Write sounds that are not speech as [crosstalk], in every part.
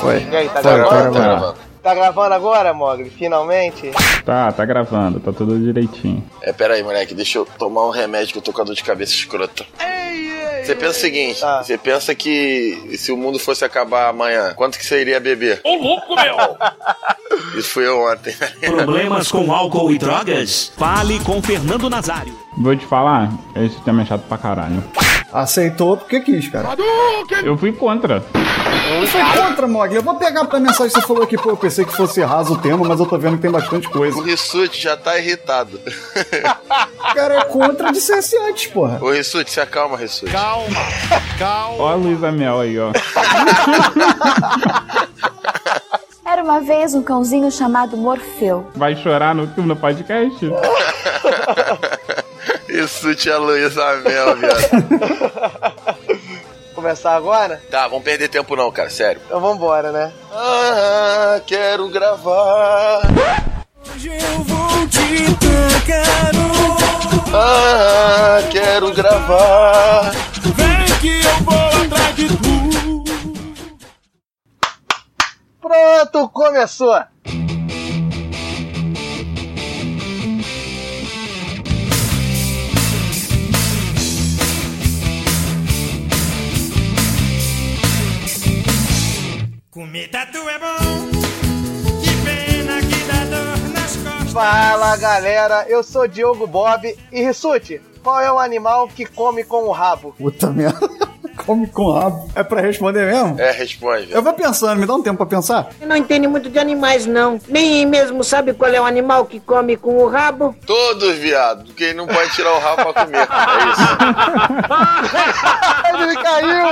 Foi. E aí, tá Foi, gravando? tá Tá gravando. Tá gravando agora, Mogli? Finalmente? Tá, tá gravando, tá tudo direitinho. É, pera aí, moleque, deixa eu tomar um remédio que eu tô com a dor de cabeça escrota. Você pensa o seguinte, Tá. você pensa que se o mundo fosse acabar amanhã, quanto que você iria beber? Ô louco, meu! [laughs] Isso foi eu ontem. Problemas com álcool e drogas? Fale com Fernando Nazário. Vou te falar, esse tema é chato pra caralho. Aceitou porque quis, cara. Eu fui contra. Foi contra, Mogli. Eu vou pegar pra mensagem que você falou aqui, pô, eu pensei que fosse raso o tema, mas eu tô vendo que tem bastante O coisa. Rissuti já tá irritado. [laughs] Cara, é contra de ser assim antes, porra. Ô Rissuti, se acalma, Rissuti. Calma, calma. Ó a Luísa Mel aí, ó. [laughs] Era uma vez um cãozinho chamado Morfeu. Vai chorar no, no podcast? [laughs] Rissuti é a Luísa Mel, viado. [laughs] Começar agora? Tá, vamos perder tempo não, cara, sério. Então vambora, né? Ah, quero gravar. Ah, quero gravar. Pronto, começou! Comer tatu é bom. Que pena que dá dor nas costas. Fala galera, eu sou Diogo Bob e Rissuti, qual é o animal que come com o rabo? Puta merda. Come com rabo. É pra responder mesmo? É, responde. Eu vou pensando, me dá um tempo pra pensar. Você não entende muito de animais, não. Nem mesmo sabe qual é o animal que come com o rabo. Todos, viado. Porque ele não pode tirar o rabo pra comer. É isso. [laughs] ele caiu!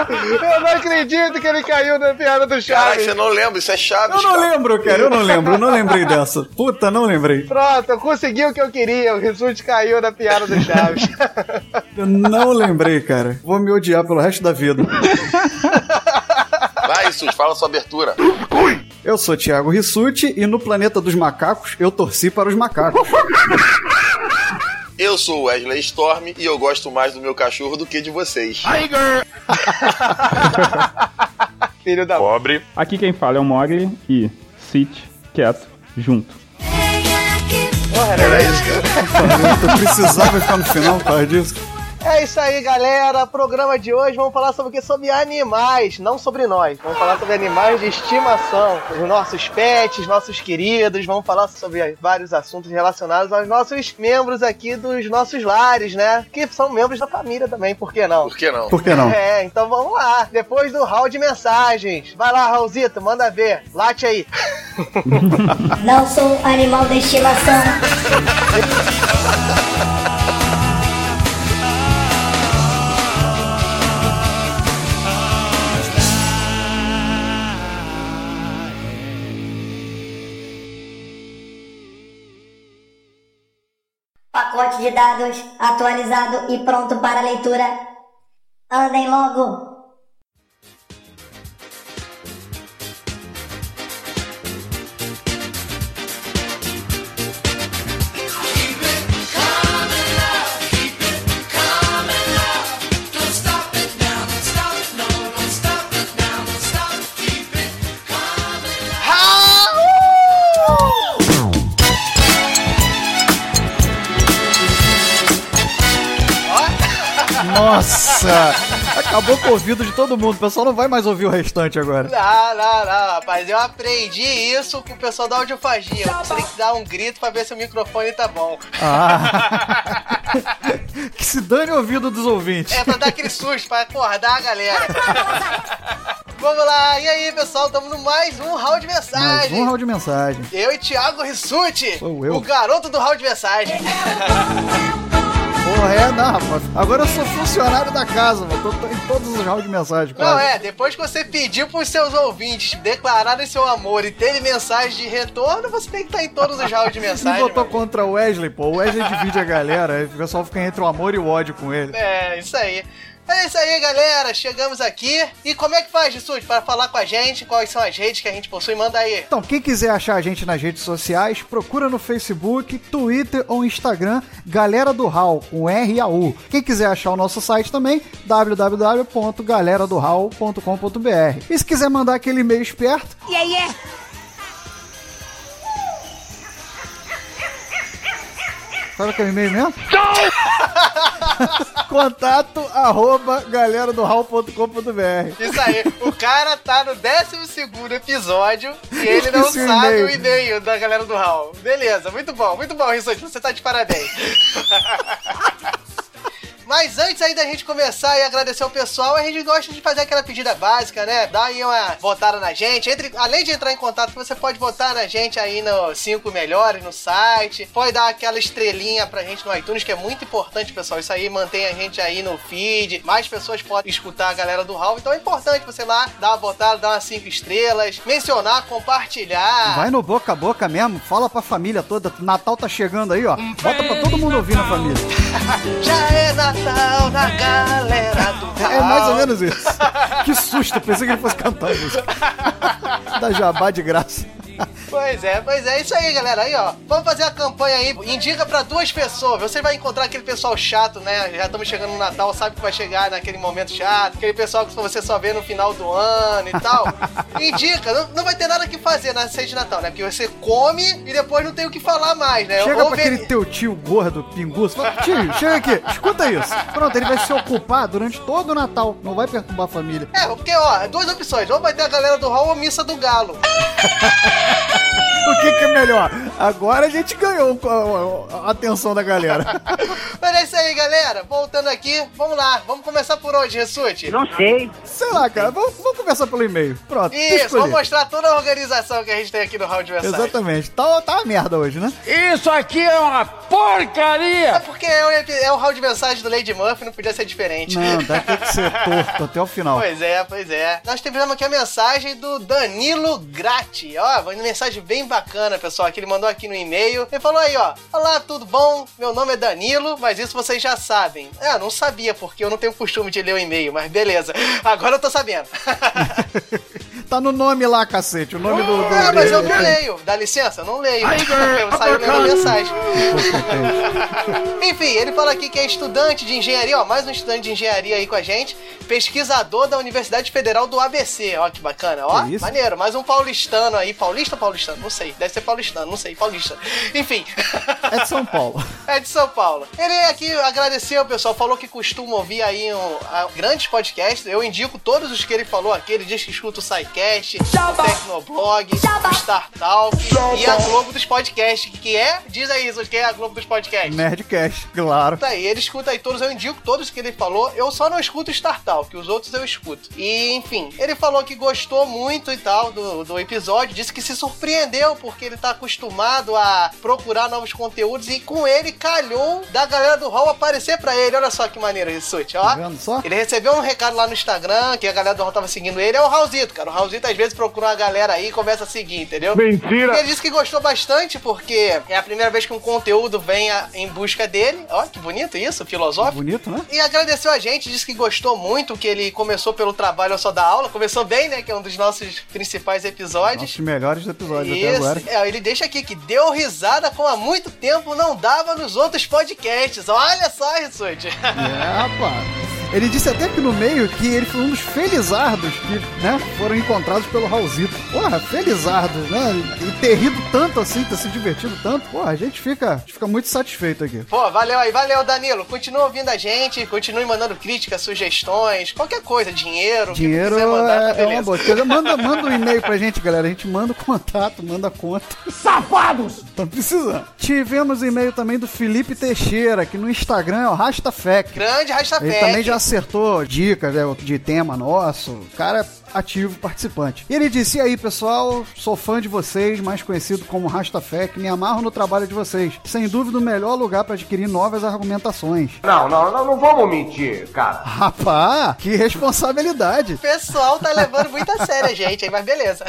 Eu não acredito que ele caiu na piada do Caraca, Chaves! você não lembra? Isso é Chaves, Eu não cara. lembro, cara, eu não lembro, eu não lembrei dessa. Puta, não lembrei. Pronto, eu consegui o que eu queria, o Rissuti caiu na piada do Chaves. Eu não lembrei, cara. Vou me odiar pelo resto da vida. Vai, Rissuti, fala sua abertura. Eu sou Thiago Rissuti e no Planeta dos Macacos eu torci para os macacos. Eu sou o Wesley Storm e eu gosto mais do meu cachorro do que de vocês. [laughs] Filho da... Pobre. Aqui quem fala é o Mogli e sit quieto, junto. Porra, era isso? Eu precisava ficar no final por causa disso. É isso aí, galera. Programa de hoje vamos falar sobre o que? Sobre animais, não sobre nós. Vamos falar sobre animais de estimação, os nossos pets, nossos queridos. Vamos falar sobre vários assuntos relacionados aos nossos membros aqui dos nossos lares, né? Que são membros da família também, por que não? Por que não? Por que não? É, então vamos lá. Depois do hall de mensagens. Vai lá, Raulzito, manda ver. Late aí. Não sou animal de estimação. [laughs] Pacote de dados atualizado e pronto para leitura. Andem logo. Acabou com o ouvido de todo mundo. O pessoal não vai mais ouvir o restante agora. Não, não, não, rapaz. Eu aprendi isso com o pessoal da audiofagia. Você tem que dar um grito pra ver se o microfone tá bom. Ah! que se dane o ouvido dos ouvintes. É pra dar aquele susto, pra acordar a galera. Vamos lá, e aí, pessoal? Estamos no mais um round de Mais mensagem. um round de mensagem. Eu e Thiago Rissuti, Sou eu. o garoto do round de mensagem. Porra, é, não, rapaz. Agora eu sou funcionário da casa, mano. Tô, tô em todos os rounds de mensagem, Não, quase. é, depois que você pediu pros seus ouvintes declararem seu amor e terem mensagem de retorno, você tem que estar em todos os rounds de [laughs] Me mensagem. botou meu. contra o Wesley, pô. O Wesley divide a galera, o pessoal fica entre o amor e o ódio com ele. É, isso aí. É isso aí, galera. Chegamos aqui. E como é que faz, Jesus, para falar com a gente? Quais são as redes que a gente possui? Manda aí. Então, quem quiser achar a gente nas redes sociais, procura no Facebook, Twitter ou Instagram, Galera do Hall, com R e A U. Quem quiser achar o nosso site também, www.galeradohall.com.br. E se quiser mandar aquele e-mail esperto, Yeah, yeah. Sabe aquele e-mail mesmo? [laughs] [laughs] Contato arroba galeradohall.com.br Isso aí. O cara tá no 12 episódio e ele não o sabe e-mail. o e-mail da galera do Hall. Beleza, muito bom, muito bom, Rissuti. Você tá de parabéns. [laughs] Mas antes aí da gente começar e agradecer o pessoal, a gente gosta de fazer aquela pedida básica, né? Dá aí uma votada na gente. Entre, além de entrar em contato, você pode votar na gente aí no 5 melhores no site. Pode dar aquela estrelinha pra gente no iTunes, que é muito importante, pessoal. Isso aí mantém a gente aí no feed. Mais pessoas podem escutar a galera do Hall. Então é importante você lá dar uma votada, dar umas 5 estrelas, mencionar, compartilhar. Vai no boca a boca mesmo, fala pra família toda. Natal tá chegando aí, ó. Bota pra todo mundo ouvir na família. [laughs] Já é Natal na galera do. É mais ou menos isso. Que susto, pensei que ele fosse cantar a música. [laughs] Da jabá de graça. Pois é, pois é, isso aí, galera. Aí, ó. Vamos fazer a campanha aí. Indica pra duas pessoas. Você vai encontrar aquele pessoal chato, né? Já estamos chegando no Natal, sabe que vai chegar naquele momento chato. Aquele pessoal que você só vê no final do ano e tal. [laughs] Indica. Não, não vai ter nada que fazer na ceia de Natal, né? Porque você come e depois não tem o que falar mais, né? Chega Ou pra vê- aquele teu tio gordo, pinguço. Fala, tio, chega aqui, escuta isso. Pronto, ele vai se ocupar durante todo o Natal. Não vai perturbar a família. É, porque, ó, duas opções. Ou vai ter a galera do Hall ou missa do galo. [laughs] [laughs] O que, que é melhor? Agora a gente ganhou a, atenção da galera. [laughs] Mas é isso aí, galera. Voltando aqui, vamos lá. Vamos começar por onde, Ressute? Não sei. Sei lá, cara, vamos, vamos começar pelo e-mail. Pronto, Isso, vamos mostrar toda a organização que a gente tem aqui no Round Versailles. Exatamente. Tá, tá uma merda hoje, né? Isso aqui é uma É porcaria! porque é o, é o round de mensagem do Lady Murphy, não podia ser diferente. Não, ter que [laughs] ser torto até o final. Pois é, pois é. Nós tivemos aqui a mensagem do Danilo Gratti. Ó, uma mensagem bem bacana, pessoal, que ele mandou aqui no e-mail. Ele falou aí, ó. Olá, tudo bom? Meu nome é Danilo, mas isso vocês já sabem. Eu não sabia, porque eu não tenho costume de ler o e-mail, mas beleza. Agora eu tô sabendo. [laughs] Tá no nome lá, cacete. O nome do. do Ah, mas eu não leio. Dá licença, eu não leio. Eu saio lendo a mensagem. [laughs] Enfim, ele fala aqui que é estudante de engenharia, ó, mais um estudante de engenharia aí com a gente, pesquisador da Universidade Federal do ABC, ó, que bacana, ó, Que maneiro, mais um paulistano aí, paulista ou paulistano? Não sei, deve ser paulistano, não sei, paulista. Enfim, É de São Paulo. [laughs] é de São Paulo. Ele aqui agradeceu, pessoal, falou que costuma ouvir aí um, a- grandes podcasts, eu indico todos os que ele falou aqui, ele diz que escuta o SciCast, o Tecnoblog, o Star Talk e a Globo dos Podcasts, que é, diz aí, Isos, que é a Globo dos Podcasts. Nerdcast, claro. Tá aí, ele escuta aí todos, eu indico todos que ele falou. Eu só não escuto o Star Talk, os outros eu escuto. E, enfim, ele falou que gostou muito e tal do, do episódio, disse que se surpreendeu porque ele tá acostumado a procurar novos conteúdos e com ele calhou da galera do Hall aparecer pra ele. Olha só que maneiro, Rissuti, ó. Tá vendo só? Ele recebeu um recado lá no Instagram que a galera do Hall tava seguindo ele. É o Raulzito, cara. O Raulzito às vezes procura uma galera aí e começa a seguir, entendeu? Mentira! Ele disse que gostou bastante porque é a primeira vez que um conteúdo vem a- em busca dele. Ó, que bonito isso, filosófico. Bonito, né? E agradeceu a gente, disse que gostou muito, que ele começou pelo trabalho só da aula. Começou bem, né? Que é um dos nossos principais episódios. Nossos melhores episódios até Isso. agora. É, ele deixa aqui que deu risada como há muito tempo não dava nos outros podcasts. Olha só, Rissuti. É, rapaz. Ele disse até que no meio que ele foi um dos felizardos que, né, foram encontrados pelo Raulzito. Porra, felizardos, né? E ter rido tanto assim, ter se divertido tanto. Porra, a gente fica, a gente fica muito satisfeito aqui. Pô, valeu aí, valeu, Danilo. Continua ouvindo a gente, continue mandando críticas, sugestões, qualquer coisa, dinheiro. Dinheiro mandar, tá é, é uma boa. Manda, manda um e-mail pra gente, galera. A gente manda o contato, manda a conta. Safados! Tá precisando. Tivemos e-mail também do Felipe Teixeira, que no Instagram é o RastaFec. Grande Rastafé. Ele também já acertou dicas né, de tema nosso. Cara ativo participante. E ele disse: E aí, pessoal, sou fã de vocês, mais conhecido como Rastafec, me amarro no trabalho de vocês. Sem dúvida, o melhor lugar para adquirir novas argumentações. Não, não, não, não vamos mentir, cara. Rapá, que responsabilidade. O pessoal tá levando muito a sério a gente, aí, mas beleza.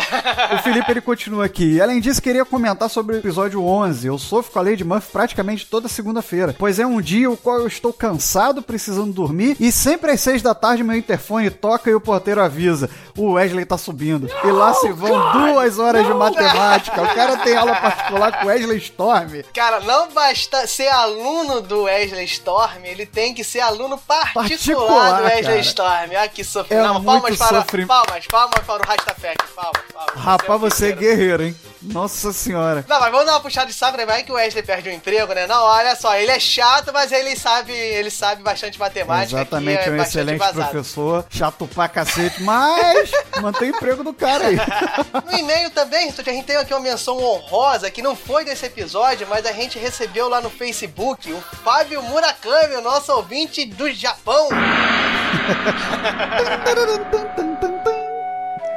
O Felipe ele continua aqui. Além disso, queria comentar sobre o episódio 11. Eu sofro com a Lady Murphy praticamente toda segunda-feira, pois é um dia o qual eu estou cansado, precisando dormir e sempre às seis da tarde meu interfone toca e o porteiro avisa: o Wesley tá subindo. e lá se vão duas horas de matemática. O cara tem aula particular com Wesley Storm. Cara, não basta ser aluno do Wesley Storm, ele tem que ser aluno particular, Particular, do Wesley cara. Storm. Olha que sofrimento. É Não, palmas para, sofrimento. palmas, palmas para o Rastafek. Palmas, palmas. Rapaz, você é um guerreiro. guerreiro, hein? Nossa senhora. Não, mas vamos dar uma puxada de saco, né? Vai que o Wesley perde o emprego, né? Não, olha só, ele é chato, mas ele sabe, ele sabe bastante matemática. Exatamente, é um excelente vazado. professor, chato pra cacete, mas mantém o emprego do cara aí. [laughs] No e-mail também, a gente tem aqui uma menção honrosa que não foi desse episódio, mas a gente recebeu lá no Facebook o Fábio Murakami, o nosso ouvinte do Japão. [laughs]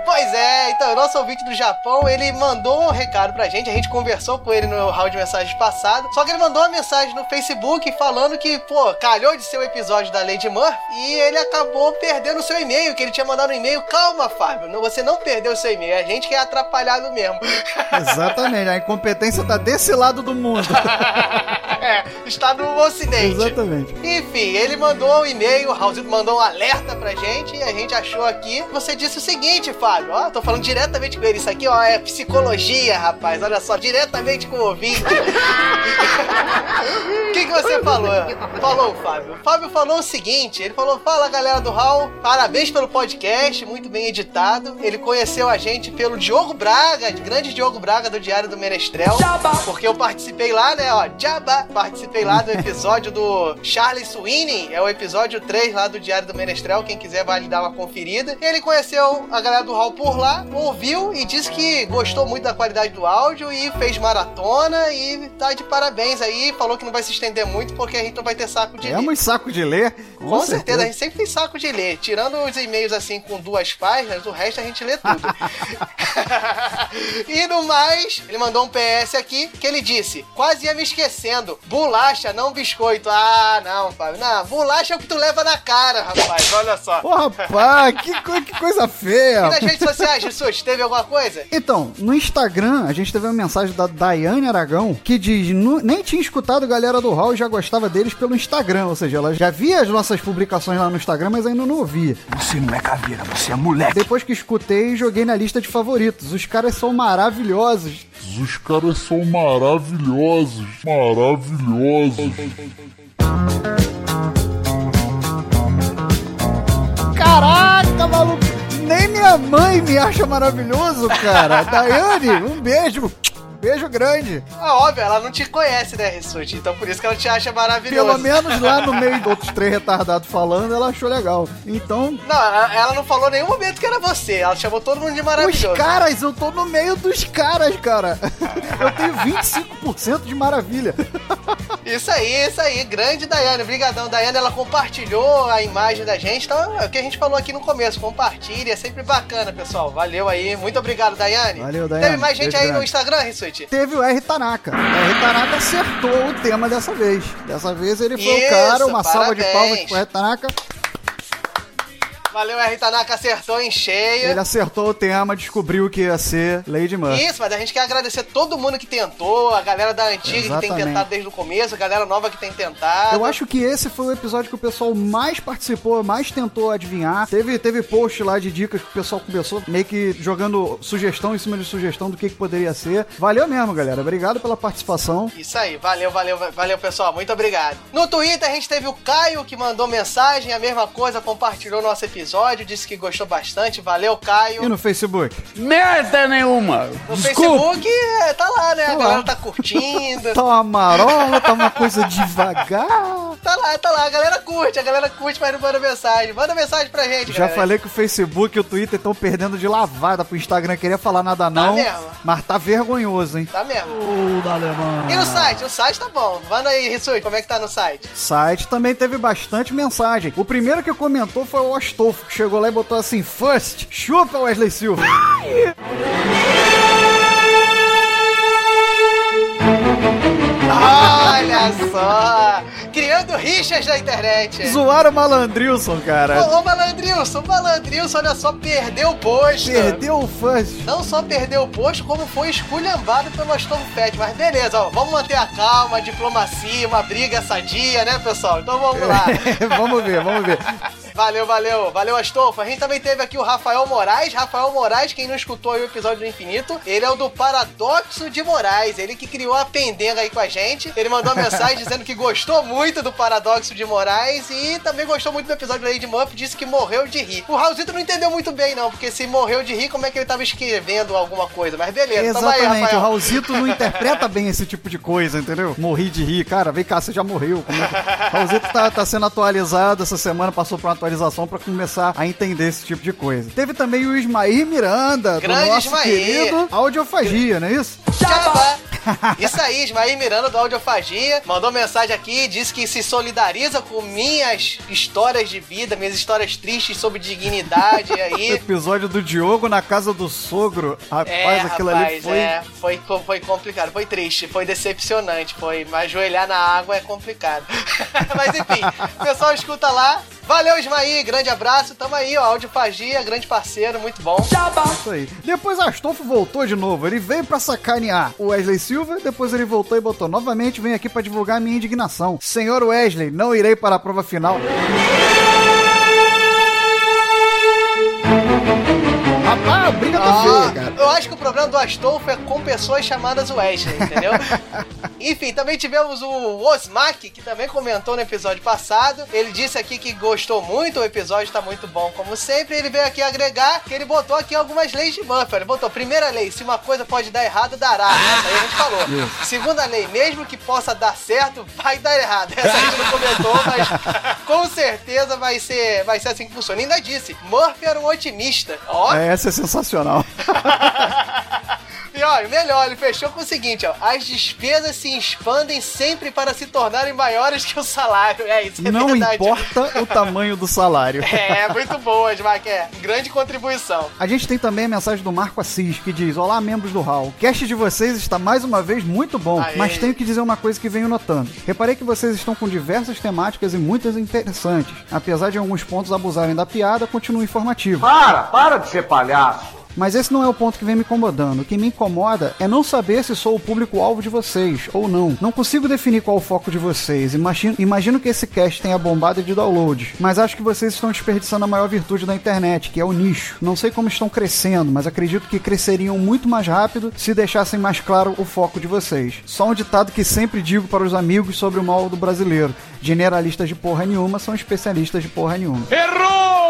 Pois é, então, o nosso ouvinte do Japão, ele mandou um recado pra gente, a gente conversou com ele no round de mensagens passado, só que ele mandou uma mensagem no Facebook falando que, pô, calhou de ser o episódio da Lady Murphy e ele acabou perdendo o seu e-mail, que ele tinha mandado um e-mail. Calma, Fábio, não, você não perdeu o seu e-mail, a gente que é atrapalhado mesmo. [laughs] Exatamente, a incompetência tá desse lado do mundo. [laughs] é, está no ocidente. Exatamente. Enfim, ele mandou um e-mail, o Raulzito mandou um alerta pra gente e a gente achou aqui. Você disse o seguinte, Fábio, ó, tô falando diretamente com ele. Isso aqui, ó, é psicologia, rapaz. Olha só, diretamente com o ouvinte. [laughs] O que, que você falou? Falou, Fábio. O Fábio falou o seguinte: ele falou, fala galera do Hall, parabéns pelo podcast, muito bem editado. Ele conheceu a gente pelo Diogo Braga, grande Diogo Braga do Diário do Menestrel. Porque eu participei lá, né, ó, Jabba, participei lá do episódio do Charlie Sweeney, é o episódio 3 lá do Diário do Menestrel, quem quiser vai dar uma conferida. Ele conheceu a galera do Hall por lá, ouviu e disse que gostou muito da qualidade do áudio e fez maratona e tá de parabéns aí, falou que não vai se estender muito porque a gente não vai ter saco de É ler. muito saco de ler. Com, Com certeza, a gente sempre tem saco de ler. Tirando os e-mails assim com duas páginas, o resto a gente lê tudo. [laughs] e no mais, ele mandou um PS aqui que ele disse: quase ia me esquecendo. Bolacha, não biscoito. Ah, não, Fábio. Não, bolacha é o que tu leva na cara, rapaz. Olha só. Pô, rapaz, que, co- que coisa [laughs] feia. Redes sociais, Jesus, teve alguma coisa? Então, no Instagram, a gente teve uma mensagem da Daiane Aragão que diz: "Nu- nem tinha escutado galera do Hall e já gostava deles pelo Instagram. Ou seja, ela já via as nossas publicações lá no Instagram, mas ainda não ouvia. Você não é caveira, você é moleque. Depois que escutei, joguei na lista de favoritos. Os caras são maravilhosos. Os caras são maravilhosos, maravilhosos. Caraca, maluco! Nem minha mãe me acha maravilhoso, cara. [laughs] Daiane, um beijo. Beijo grande. Ah, óbvio, ela não te conhece, né, Rissuti? Então por isso que ela te acha maravilhoso. Pelo menos lá no [laughs] meio de outros três retardados falando, ela achou legal. Então, Não, ela ela não falou em nenhum momento que era você. Ela chamou todo mundo de maravilhoso. Os caras, eu tô no meio dos caras, cara. [laughs] Eu tenho 25% de maravilha. [laughs] Isso aí, isso aí. Grande Daiane. Obrigadão, Daiane. Ela compartilhou a imagem da gente. Então, é o que a gente falou aqui no começo. Compartilhe. É sempre bacana, pessoal. Valeu aí. Muito obrigado, Daiane. Valeu, Daiane. Teve mais gente Beijo aí no grande. Instagram, Rissuti? Teve o R Tanaka. O R Tanaka acertou o tema dessa vez. Dessa vez ele foi Isso, o cara. Uma salva de parabéns. palmas pro R Tanaka. Valeu, R. Tanaka. Acertou em cheio. Ele acertou o tema, descobriu que ia ser Lady Murphy. Isso, mas a gente quer agradecer todo mundo que tentou, a galera da antiga que tem Exatamente. tentado desde o começo, a galera nova que tem tentado. Eu acho que esse foi o episódio que o pessoal mais participou, mais tentou adivinhar. Teve, teve post lá de dicas que o pessoal começou meio que jogando sugestão em cima de sugestão do que, que poderia ser. Valeu mesmo, galera. Obrigado pela participação. Isso aí, valeu, valeu, valeu, pessoal. Muito obrigado. No Twitter a gente teve o Caio que mandou mensagem, a mesma coisa, compartilhou nosso episódio, disse que gostou bastante. Valeu, Caio. E no Facebook? Merda nenhuma! No Desculpa. Facebook, é, tá lá, né? Tá a lá. galera tá curtindo. [laughs] Tá uma marola, tá uma coisa devagar. Tá lá, tá lá. A galera curte, a galera curte, mas não manda mensagem. Manda mensagem pra gente, Já galera. falei que o Facebook e o Twitter estão perdendo de lavada pro Instagram. Queria falar nada não, mesmo. mas tá vergonhoso, hein? Tá mesmo. Da Alemanha. E no site? O site tá bom. Manda aí, Rissuti, como é que tá no site? site também teve bastante mensagem. O primeiro que comentou foi o Astolfo, que chegou lá e botou assim: First, chupa Wesley Silva. Olha só! Criando rixas na internet. Zoaram o Malandrilson, cara. Ô, ô Malandrilson, o Malandrilson, olha só, perdeu o posto. Perdeu o fãs. Não só perdeu o posto, como foi esculhambado pelo Aston Pet. Mas beleza, ó, vamos manter a calma, a diplomacia, uma briga sadia, né, pessoal? Então vamos lá. [laughs] vamos ver, vamos ver. Valeu, valeu, valeu, Astolfo. A gente também teve aqui o Rafael Moraes. Rafael Moraes, quem não escutou aí o episódio do Infinito, ele é o do Paradoxo de Moraes. Ele que criou a pendenga aí com a gente. Ele mandou uma mensagem [laughs] dizendo que gostou muito do Paradoxo de Moraes e também gostou muito do episódio do Lady Muff. Disse que morreu de rir. O Raulzito não entendeu muito bem, não, porque se morreu de rir, como é que ele tava escrevendo alguma coisa? Mas beleza, tamo aí, Exatamente, o. Raulzito não interpreta bem esse tipo de coisa, entendeu? Morri de rir. Cara, vem cá, você já morreu. Como é que... O [laughs] Raulzito tá, tá sendo atualizado essa semana, passou por uma atualização pra começar a entender esse tipo de coisa. Teve também o Ismair Miranda, Grande do nosso Ismair. querido Audiofagia, não é isso? Jabá. [laughs] Isso aí, Ismael Miranda do Audiofagia mandou mensagem aqui, disse que se solidariza com minhas histórias de vida, minhas histórias tristes sobre dignidade aí. [laughs] Episódio do Diogo na casa do sogro. Rapaz, É, aquilo rapaz, ali foi. é, foi, foi complicado, foi triste, foi decepcionante, foi ajoelhar na água é complicado. [laughs] Mas enfim, o pessoal escuta lá. Valeu, Ismael, grande abraço, tamo aí, ó, Audiofagia, grande parceiro, muito bom. Isso aí. Depois Astolfo voltou de novo. Ele veio pra sacanear o Wesley Silva, depois ele voltou e botou novamente, vem aqui pra divulgar minha indignação. Senhor Wesley, não irei para a prova final. Rapaz, a briga tá feia, cara. eu acho que o problema do Astolfo é com pessoas chamadas Wesley, entendeu? [laughs] Enfim, também tivemos o Osmak, que também comentou no episódio passado. Ele disse aqui que gostou muito, o episódio tá muito bom, como sempre. Ele veio aqui agregar que ele botou aqui algumas leis de Murphy. Ele botou, primeira lei, se uma coisa pode dar errado, dará. Essa aí a gente falou. Segunda lei, mesmo que possa dar certo, vai dar errado. Essa a gente não comentou, mas [laughs] com certeza vai ser, vai ser assim que funciona. E ainda disse, Murphy era um otimista. Ó, É, essa é sensacional. [laughs] e olha, melhor, ele fechou com o seguinte, ó. As despesas se expandem sempre para se tornarem maiores que o salário. É isso, é Não verdade. importa o tamanho do salário. [laughs] É, muito boa, Smack. É, grande contribuição. A gente tem também a mensagem do Marco Assis, que diz: Olá, membros do HAL. O cast de vocês está mais uma vez muito bom, Aê. mas tenho que dizer uma coisa que venho notando. Reparei que vocês estão com diversas temáticas e muitas interessantes. Apesar de alguns pontos abusarem da piada, continua informativo. Para, para de ser palhaço. Mas esse não é o ponto que vem me incomodando. O que me incomoda é não saber se sou o público-alvo de vocês ou não. Não consigo definir qual o foco de vocês. Imagino, imagino que esse cast tenha bombado de downloads, mas acho que vocês estão desperdiçando a maior virtude da internet, que é o nicho. Não sei como estão crescendo, mas acredito que cresceriam muito mais rápido se deixassem mais claro o foco de vocês. Só um ditado que sempre digo para os amigos sobre o mal do brasileiro: generalistas de porra nenhuma são especialistas de porra nenhuma. Errou!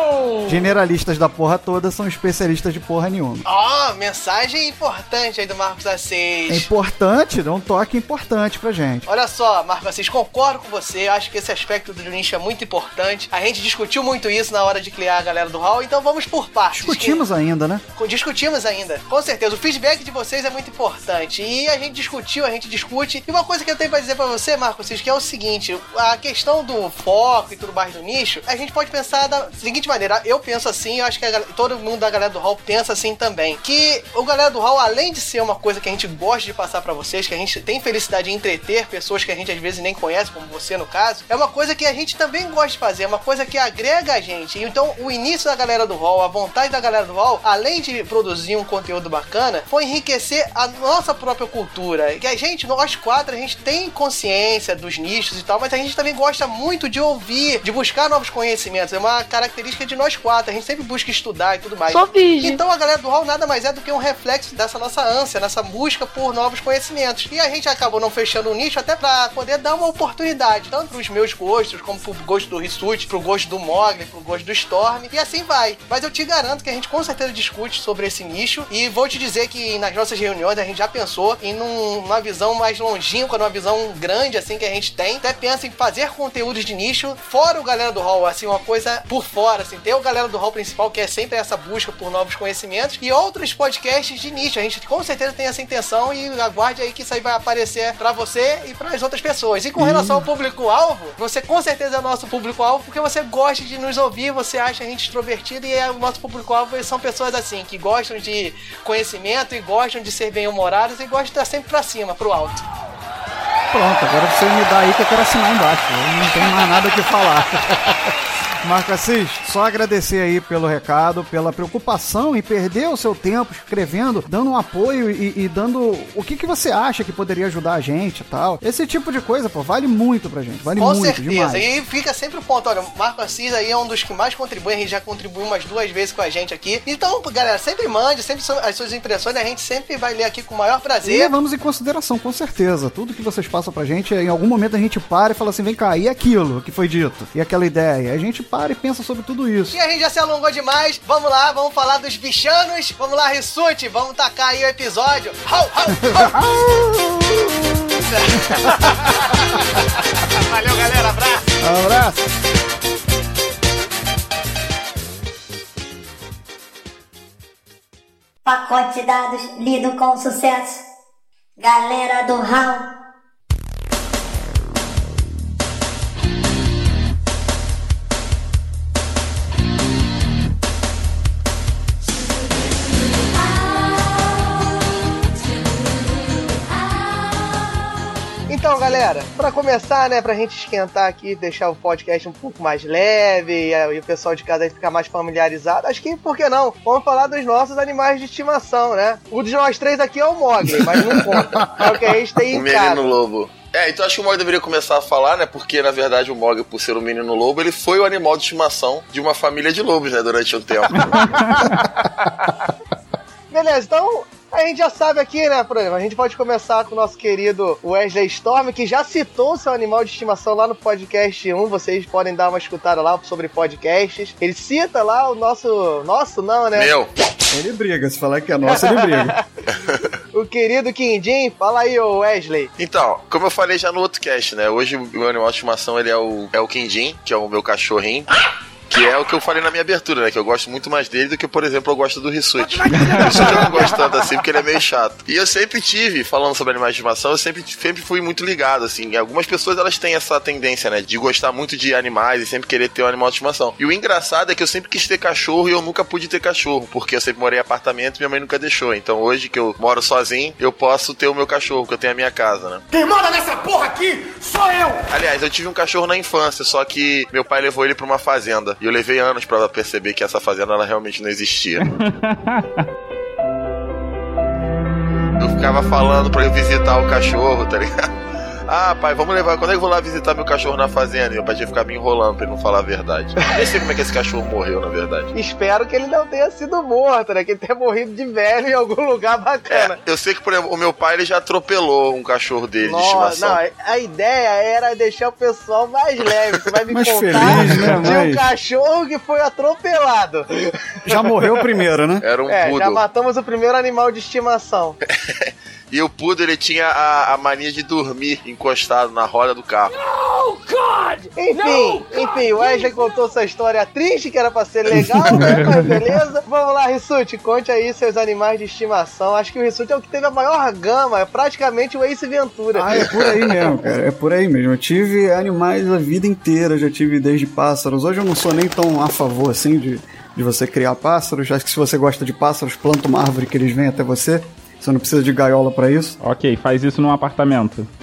Generalistas da porra toda são especialistas de porra nenhuma. Ó, mensagem importante aí do Marcos É Assis. importante, dá um toque importante pra gente. Olha só, Marcos Assis, concordo com você. Acho que esse aspecto do nicho é muito importante. A gente discutiu muito isso na hora de criar a galera do Hall, então vamos por partes. Discutimos ainda, né? Discutimos ainda, com certeza. O feedback de vocês é muito importante. E a gente discutiu, a gente discute. E uma coisa que eu tenho pra dizer pra você, Marcos, que é o seguinte: a questão do foco e tudo mais do nicho, a gente pode pensar da seguinte maneira. Eu penso assim, eu acho que a todo mundo da galera do Hall pensa assim também. Que o galera do Hall, além de ser uma coisa que a gente gosta de passar pra vocês, que a gente tem felicidade em entreter pessoas que a gente às vezes nem conhece, como você no caso, é uma coisa que a gente também gosta de fazer, é uma coisa que agrega a gente. Então, o início da galera do Hall, a vontade da galera do Hall, além de produzir um conteúdo bacana, foi enriquecer a nossa própria cultura. Que a gente, nós quatro, a gente tem consciência dos nichos e tal, mas a gente também gosta muito de ouvir, de buscar novos conhecimentos. É uma característica de nós quatro, a gente sempre busca estudar e tudo mais. Sou virgem. Então a galera do Hall nada mais é do que um reflexo dessa nossa ânsia, nessa busca por novos conhecimentos. E a gente acabou não fechando o nicho até pra poder dar uma oportunidade, tanto pros meus gostos, como pro gosto do Rissuti, pro gosto do Mogli, pro gosto do Storm, e assim vai. Mas eu te garanto que a gente com certeza discute sobre esse nicho, e vou te dizer que nas nossas reuniões a gente já pensou em num- numa visão mais longínqua, numa visão grande assim que a gente tem, até pensa em fazer conteúdos de nicho, fora o galera do Hall, assim, uma coisa por fora, assim, ter o galera do Hall principal, que é sempre essa busca por novos conhecimentos, e outros podcasts de nicho. A gente com certeza tem essa intenção e aguarde aí que isso aí vai aparecer pra você e para as outras pessoas. E com relação ao público-alvo, você com certeza é nosso público-alvo, porque você gosta de nos ouvir, você acha a gente extrovertido e é o nosso público-alvo são pessoas assim, que gostam de conhecimento e gostam de ser bem-humoradas e gostam de estar sempre pra cima, pro alto. pronto, agora você me dá aí que eu quero assinar embaixo. Eu não tenho mais nada o que falar. [laughs] Marco Assis, só agradecer aí pelo recado, pela preocupação em perder o seu tempo escrevendo, dando um apoio e, e dando o que, que você acha que poderia ajudar a gente e tal. Esse tipo de coisa, pô, vale muito pra gente, vale Com muito certeza. demais. E fica sempre o ponto. Olha, o Marco Assis aí é um dos que mais contribui. A gente já contribuiu umas duas vezes com a gente aqui. Então, galera, sempre mande, sempre as suas impressões. A gente sempre vai ler aqui com o maior E prazer. levamos em consideração, com certeza. Tudo que vocês passam pra gente, em algum momento a gente para e fala assim: vem cá, e aquilo que foi dito? E aquela ideia? A gente para e pensa sobre tudo isso. E a gente já se alongou demais. Vamos lá, vamos falar dos bichanos. Vamos lá, Rissuti, vamos tacar aí o episódio. Hau, hau, hau. Valeu, galera. Abraço. Abraço! Pacote de dados lido com sucesso. Galera do HAL. Então, galera, pra começar, né, pra gente esquentar aqui, deixar o podcast um pouco mais leve e, o pessoal de casa aí ficar mais familiarizado, acho que, por que não? Vamos falar dos nossos animais de estimação, né? O de nós três aqui é o Mogli, mas não conta. [laughs] É o que a gente tem O em menino casa. lobo. É, então acho que o Mog deveria começar a falar, né? Porque na verdade o Mog, por ser um menino lobo, ele foi o animal de estimação de uma família de lobos, né? Durante um tempo. [laughs] Beleza, então a gente já sabe aqui, né, por exemplo, a gente pode começar com o nosso querido Wesley Storm, que já citou seu animal de estimação lá no podcast 1, vocês podem dar uma escutada lá sobre podcasts. Ele cita lá o nosso, nosso não, né? Meu. Ele briga, se falar que é nosso, ele briga. [laughs] O querido Quindim, fala aí, ô Wesley. Então, como eu falei já no outro cast, né? Hoje o meu animal de estimação ele é o, é o Quindim, que é o meu cachorrinho. Que é o que eu falei na minha abertura, né? Que eu gosto muito mais dele do que, por exemplo, eu gosto do Rissuti. O Rissuti eu não gosto tanto assim, porque ele é meio chato. E eu sempre tive, falando sobre animais de estimação, eu sempre, sempre fui muito ligado, assim. Algumas pessoas, elas têm essa tendência, né? De gostar muito de animais e sempre querer ter um animal de estimação. E o engraçado é que eu sempre quis ter cachorro e eu nunca pude ter cachorro, porque eu sempre morei em apartamento e minha mãe nunca deixou. Então hoje que eu moro sozinho, eu posso ter o meu cachorro, porque eu tenho a minha casa, né? Quem manda nessa porra aqui sou eu! Aliás, eu tive um cachorro na infância, só que meu pai levou ele pra uma fazenda. E eu levei anos pra perceber que essa fazenda ela realmente não existia. [laughs] Eu ficava falando pra eu visitar o cachorro, tá ligado? Ah, pai, vamos levar. Quando é que eu vou lá visitar meu cachorro na fazenda? E meu pai tinha que ficar me enrolando pra ele não falar a verdade. Eu nem sei como é que esse cachorro morreu, na verdade. Espero que ele não tenha sido morto, né? Que ele tenha morrido de velho em algum lugar bacana. Eu sei que, por exemplo, o meu pai ele já atropelou um cachorro dele de Nossa, estimação. não, a ideia era deixar o pessoal mais leve. Você vai me Mais contar feliz, né, de um cachorro que foi atropelado. Já morreu primeiro, né? Era um é, já matamos o primeiro animal de estimação. [laughs] E o poodle ele tinha a, a mania de dormir encostado na roda do carro. Enfim, enfim, o Wesley contou sua história triste, que era pra ser legal, [laughs] né? Mas beleza. Vamos lá, Rissuti, conte aí seus animais de estimação. Acho que o Rissuti é o que teve a maior gama, é praticamente o Ace Ventura. Ah, é por aí mesmo, cara. É por aí mesmo. Eu tive animais a vida inteira, já tive desde pássaros. Hoje eu não sou nem tão a favor assim de, de você criar pássaros. Acho que se você gosta de pássaros, planta uma árvore que eles vêm até você. Você não precisa de gaiola pra isso. Ok, faz isso num apartamento. [laughs]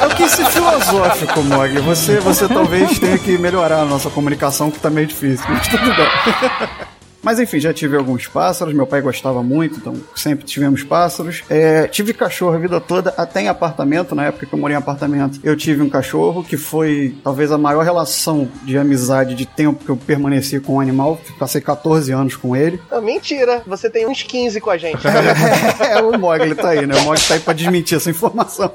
É o que ser filosófico, Mog. Você, você talvez tenha que melhorar a nossa comunicação, que tá meio difícil, mas tudo bem. [laughs] Mas enfim, já tive alguns pássaros, meu pai gostava muito, então sempre tivemos pássaros. É, tive cachorro a vida toda, até em apartamento, na época que eu morei em apartamento, eu tive um cachorro que foi talvez a maior relação de amizade de tempo que eu permaneci com o animal. Passei 14 anos com ele. Não, mentira, você tem uns 15 com a gente. é, o Mogli tá aí, né? O Mogli tá aí pra desmentir essa informação.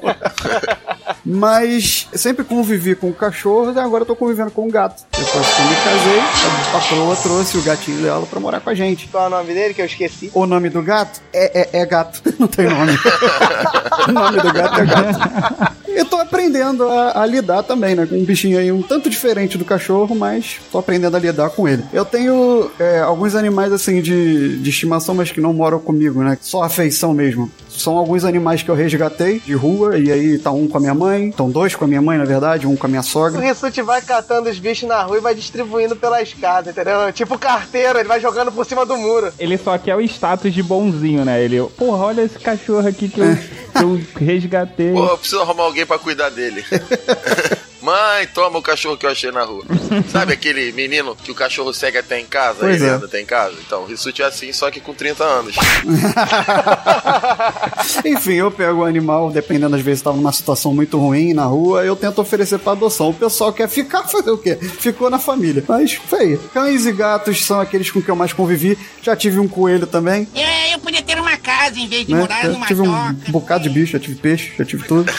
Mas sempre convivi com cachorros e agora eu tô convivendo com um gato. Depois que eu me casei, a patroa trouxe o gatinho dela pra morar com a gente. Qual é o nome dele que eu esqueci? O nome do gato é, é, é gato, [laughs] não tem nome. [laughs] o nome do gato é gato. E tô aprendendo a, a lidar também, né? Com um bichinho aí um tanto diferente do cachorro, mas tô aprendendo a lidar com ele. Eu tenho é, alguns animais assim de, de estimação, mas que não moram comigo, né? Só afeição mesmo. São alguns animais que eu resgatei de rua, e aí tá um com a minha mãe, estão dois com a minha mãe, na verdade, um com a minha O sogra. Rissuti vai catando os bichos na rua e vai distribuindo pelas casas, entendeu? Tipo carteiro, ele vai jogando por cima do muro. Ele só quer o status de bonzinho, né? Ele, porra, olha esse cachorro aqui que eu, que eu resgatei. Pô, eu preciso arrumar alguém pra cuidar dele. [laughs] Mãe, toma o cachorro que eu achei na rua. [laughs] Sabe aquele menino que o cachorro segue até em casa? Pois ele é. anda até em casa? Então, o Rissuti é assim, só que com 30 anos. [laughs] Enfim, eu pego o animal, dependendo, às vezes tá numa situação muito ruim na rua, eu tento oferecer pra adoção. O pessoal quer ficar, [laughs] fazer o quê? Ficou na família. Mas, feio. Cães e gatos são aqueles com que eu mais convivi. Já tive um coelho também. É, eu podia ter uma casa em vez de Né? morar Já numa tive um toca. bocado de bicho, já tive peixe, já tive tudo.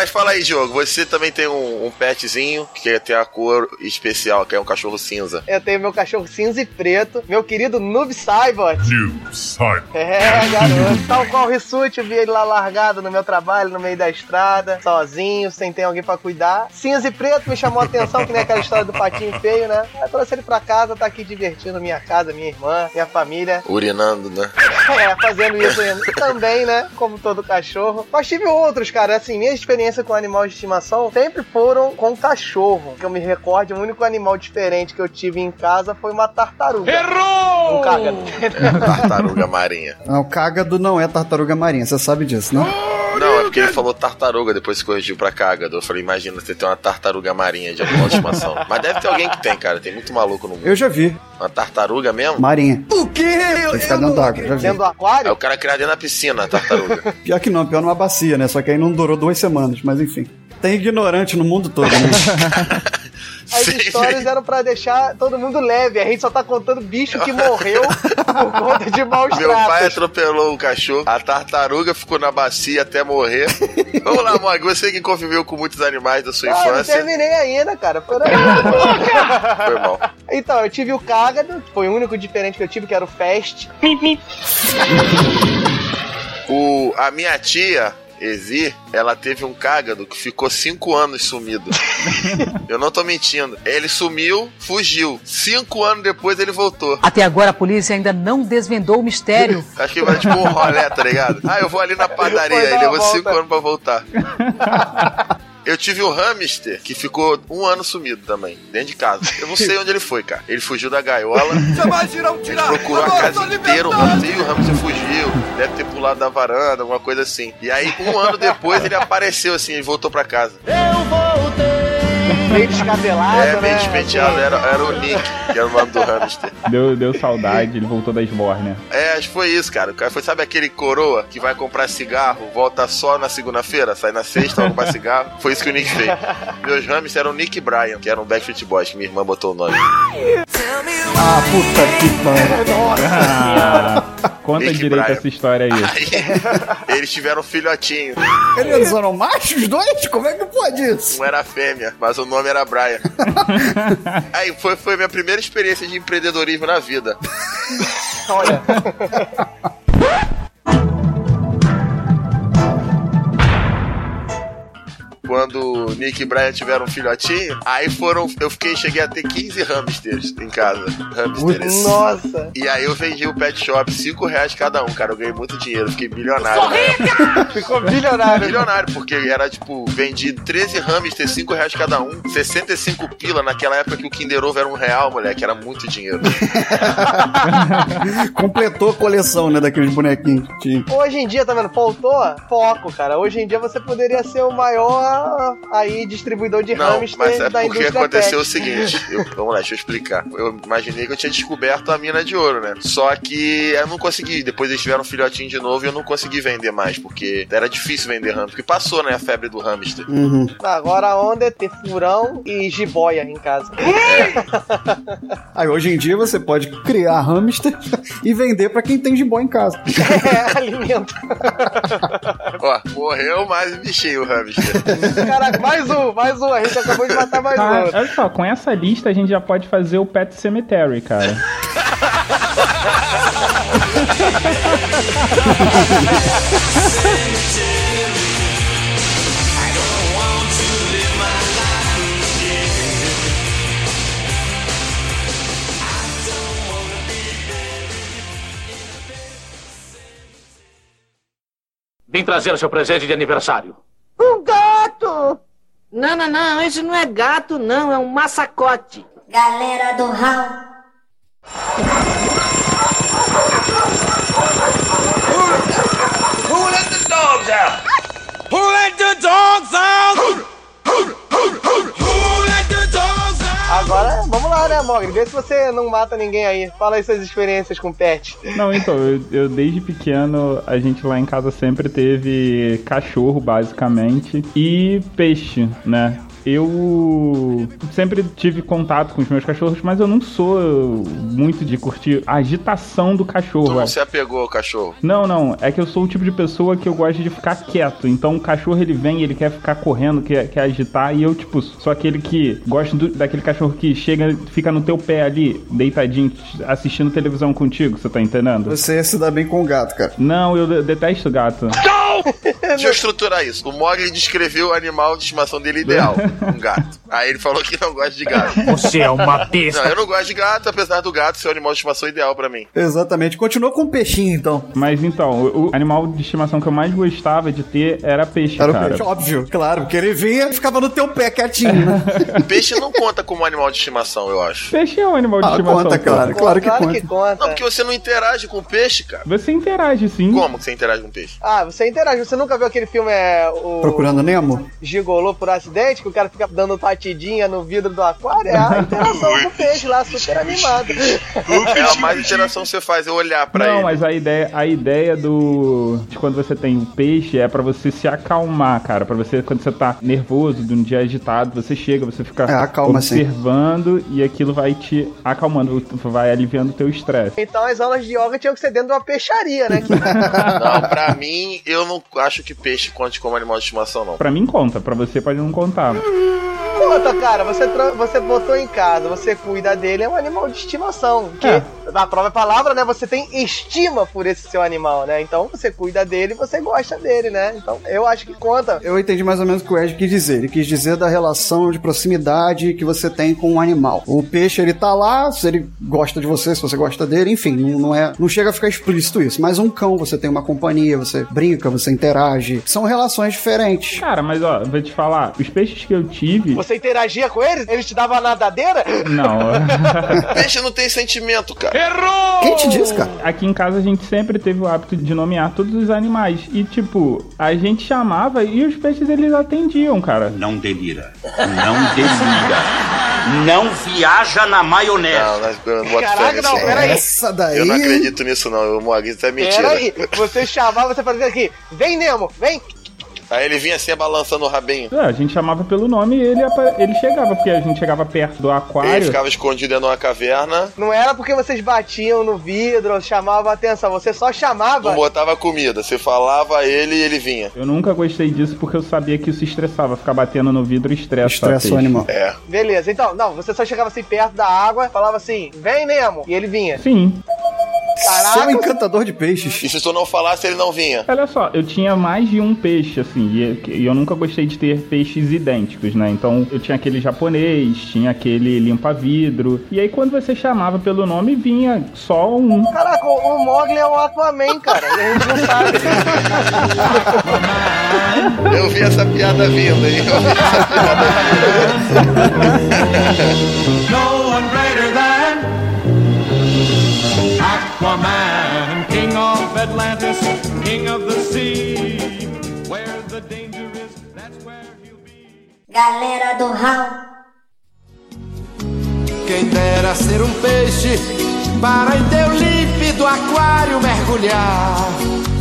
Mas fala aí, Diogo, você também tem um, um petzinho que tem a cor especial, que é um cachorro cinza. Eu tenho meu cachorro cinza e preto, meu querido Noob Saibot. Noob Saibot. É, garoto. Tal qual o Rissuti, eu vi ele lá largado no meu trabalho, no meio da estrada, sozinho, sem ter alguém pra cuidar. Cinza e preto me chamou a atenção, que nem aquela história do patinho feio, né? Aí trouxe ele pra casa, tá aqui divertindo minha casa, minha irmã, minha família. Urinando, né? [laughs] É, fazendo isso também, né? Como todo cachorro. Mas tive outros, cara. Assim, minha experiência com animal de estimação sempre foram com cachorro. Que eu me recorde, o único animal diferente que eu tive em casa foi uma tartaruga. Errou! Um cágado. [laughs] Tartaruga marinha. Ah, o cágado não é tartaruga marinha, você sabe disso, né? Não, é porque ele falou tartaruga, depois se corrigiu pra cágado. Eu falei, imagina você ter uma tartaruga marinha de animal de estimação. Mas deve ter alguém que tem, cara. Tem muito maluco no mundo. Eu já vi. Uma tartaruga mesmo? Marinha. O quê? Que ficar dentro d'água, já vi. Dentro do aquário? É o cara criado dentro da piscina, a tartaruga. [laughs] Pior que não, pior numa bacia, né? Só que aí não durou duas semanas, mas enfim. Tem ignorante no mundo todo, né? [laughs] As histórias eram pra deixar todo mundo leve. A gente só tá contando bicho que morreu por conta de maus Meu pai tratos. atropelou um cachorro, a tartaruga ficou na bacia até morrer. Vamos lá, Mog, você que conviveu com muitos animais da sua Ah, eu não infância. terminei ainda, cara. Por aí. Foi mal. Então, eu tive o Cágado, foi o único diferente que eu tive, que era o Fest. O, a minha tia, Ezi, ela teve um cágado que ficou cinco anos sumido. [laughs] Eu não tô mentindo. Ele sumiu, fugiu. Cinco anos depois ele voltou. Até agora a polícia ainda não desvendou o mistério. Acho que vai tipo um rolé, tá ligado? Ah, eu vou ali na padaria, ele levou cinco volta. anos pra voltar. [laughs] Eu tive o hamster que ficou um ano sumido também, dentro de casa. Eu não sei onde ele foi, cara. Ele fugiu da gaiola. Jamais irão tirar. Procurou a casa inteira, o hamster, e o hamster fugiu. Deve ter pulado da varanda, alguma coisa assim. E aí, um ano depois, ele apareceu assim, e voltou pra casa. Eu voltei! Meio descabelado, É, meio né? despenteado, era, era o Nick, que era o nome do hamster. Deu, deu saudade, ele voltou da esbórnia. É, acho que foi isso, cara. O cara foi, sabe aquele coroa que vai comprar cigarro, volta só na segunda-feira, sai na sexta, vai comprar [laughs] cigarro? Foi isso que o Nick fez. Meus hamsters eram o Nick e Brian, que eram Backstreet Boys, que minha irmã botou o nome. Ah, puta que pariu. Ah, [laughs] conta Nick direito Bryan. essa história aí. Aí, eles tiveram um filhotinho. Eles eram machos, dois? Como é que pode isso? Um era fêmea, mas o nome era Brian. [laughs] Aí foi, foi minha primeira experiência de empreendedorismo na vida. Olha. Quando o Nick e Brian tiveram um filhotinho, aí foram. Eu fiquei, cheguei a ter 15 hamsters em casa. Hamsters. Nossa. E aí eu vendi o pet shop, 5 reais cada um, cara. Eu ganhei muito dinheiro, fiquei milionário. né? [laughs] Ficou bilionário. Milionário, porque era tipo, vendi 13 hamsters, 5 reais cada um, 65 pila naquela época que o Kinder Ovo era um real, moleque, era muito dinheiro. [laughs] Completou a coleção, né, daqueles bonequinhos que tinha. Hoje em dia, tá vendo? Faltou foco, cara. Hoje em dia você poderia ser o maior aí distribuidor de Não, hamster mas é da porque indústria aconteceu pet. o seguinte. [laughs] eu- vamos lá, deixa eu explicar. Eu imaginei que eu tinha descoberto a mina de ouro, né? Só que eu não consegui. Depois eles tiveram um filhotinho de novo e eu não consegui vender mais, porque era difícil vender hamster. Porque passou, né, a febre do hamster. Uhum. Agora a onda é ter furão e jiboia em casa. [laughs] Aí hoje em dia você pode criar hamster [laughs] e vender pra quem tem jiboia em casa. é, alimento. Ó, morreu mais bichinho o hamster. Caraca, mais um, mais um. A gente acabou de matar mais tá, um. Olha só, com essa lista a gente já pode fazer o Pet Cemetery, cara. Vim trazer seu presente de aniversário. Não, não, não, esse não é gato, não, é um massacote. Galera do Hall. Who let the dogs out? Who let the dogs out? Vamos lá, né, Mogli? Vê se você não mata ninguém aí. Fala aí suas experiências com pet. Não, então, eu, eu desde pequeno, a gente lá em casa sempre teve cachorro, basicamente, e peixe, né? Eu sempre tive contato com os meus cachorros, mas eu não sou muito de curtir a agitação do Tu cachorro. não se apegou ao cachorro. Não, não, é que eu sou o tipo de pessoa que eu gosto de ficar quieto. Então o cachorro ele vem, ele quer ficar correndo, quer, quer agitar, e eu, tipo, sou aquele que gosto do- daquele cachorro que chega, fica no teu pé ali, deitadinho, assistindo televisão contigo, você tá entendendo? Você ia se dar bem com o gato, cara. Não, eu de- detesto gato. [laughs] Deixa eu estruturar isso. O Mogli descreveu o animal de estimação dele ideal, um gato. Aí ele falou que não gosta de gato. Você é uma besta. Não, eu não gosto de gato, apesar do gato ser o animal de estimação ideal pra mim. Exatamente. Continua com o peixinho, então. Mas então, o, animal de estimação que eu mais gostava de ter era peixe, Era o cara. peixe, óbvio, claro, porque ele vinha e ficava no teu pé quietinho, né? [laughs] Peixe não conta como animal de estimação, eu acho. Peixe é um animal de Ah, estimação. conta, pô. claro, claro que claro conta. que conta. Não, porque você não interage com o peixe, cara. Você interage, sim. Como que você interage com o peixe? Ah, você interage. Você nunca viu aquele filme, é, o... Procurando Nemo? Gigolô por acidente, que o cara fica dando batidinha no vidro do aquário? É a interação com o peixe lá, super animado. É a mais interação que você faz, é olhar pra não, ele. mas a ideia, a ideia do de quando você tem um peixe é pra você se acalmar, cara. Pra você quando você tá nervoso, de um dia agitado, você chega, você fica É, acalma, sim. observando e aquilo vai te acalmando, vai aliviando o teu estresse. Então as aulas de yoga tinham que ser dentro de uma peixaria, né? [laughs] Não, pra mim, eu não acho que peixe conte como animal de estimação, não. Pra mim conta, pra você pode não contar. Conta, cara, você, você botou em casa, você cuida dele, é um animal de estimação. Que, É. na própria palavra, né, você tem estima por esse seu animal, né? Então você cuida dele e você gosta dele, né? Então eu acho que conta. Eu entendi mais ou menos o que o Ed quis dizer. Ele quis dizer da relação de proximidade que você tem com o animal. O peixe, ele tá lá, se ele gosta de você, se você gosta dele, enfim, não, não é, não chega a ficar explícito isso. Mas um cão, você tem uma companhia, você brinca, você interage. São relações diferentes. Cara, mas ó, vou te falar, os peixes que eu tive. Você interagia com eles? Eles te davam a nadadeira? Não. [laughs] Peixe não tem sentimento, cara. Errou! Quem te disse, cara? Aqui em casa a gente sempre teve o hábito de nomear todos os animais. E, tipo, a gente chamava e os peixes eles atendiam, cara. Não delira. Não delira. Não viaja na maionese. Não, mas eu não boto Caraca, fé nisso, não, peraí. Essa daí. Eu não acredito nisso, não. Eu, Mogli, isso é mentira. Peraí, você chamava, você fazia aqui, vem Nemo, vem! Aí ele vinha assim balançando o rabinho. É, a gente chamava pelo nome e ele, ele chegava, porque a gente chegava perto do Ele aquário. ficava escondido dentro de uma caverna, Não era porque vocês batiam no vidro, chamavam a atenção, você só chamava. não botava comida. Você falava a ele e ele vinha. Eu nunca gostei disso porque eu sabia que isso estressava. Ficar batendo no vidro estressa. Estressa o animal. É. Beleza, então, não, você só chegava assim perto da água, falava assim, vem Nemo, e ele vinha. Sim. Caraca. Sou um encantador de peixes. E se tu não falasse, ele não vinha. Olha só, eu tinha mais de um peixe, assim, e eu nunca gostei de ter peixes idênticos, né? Então eu tinha aquele japonês, tinha aquele limpa-vidro. E aí quando você chamava pelo nome, vinha só um. Caraca, o Mogli é o Aquaman, cara, e a gente não sabe. [laughs] Eu vi essa piada vindo, hein? Eu vi essa piada [laughs] No one greater than Aquaman, king of Atlantis, king of the sea. Where the danger is, that's where he'll be. Galera do Hall. Quem dera ser um peixe para em teu límpido aquário mergulhar.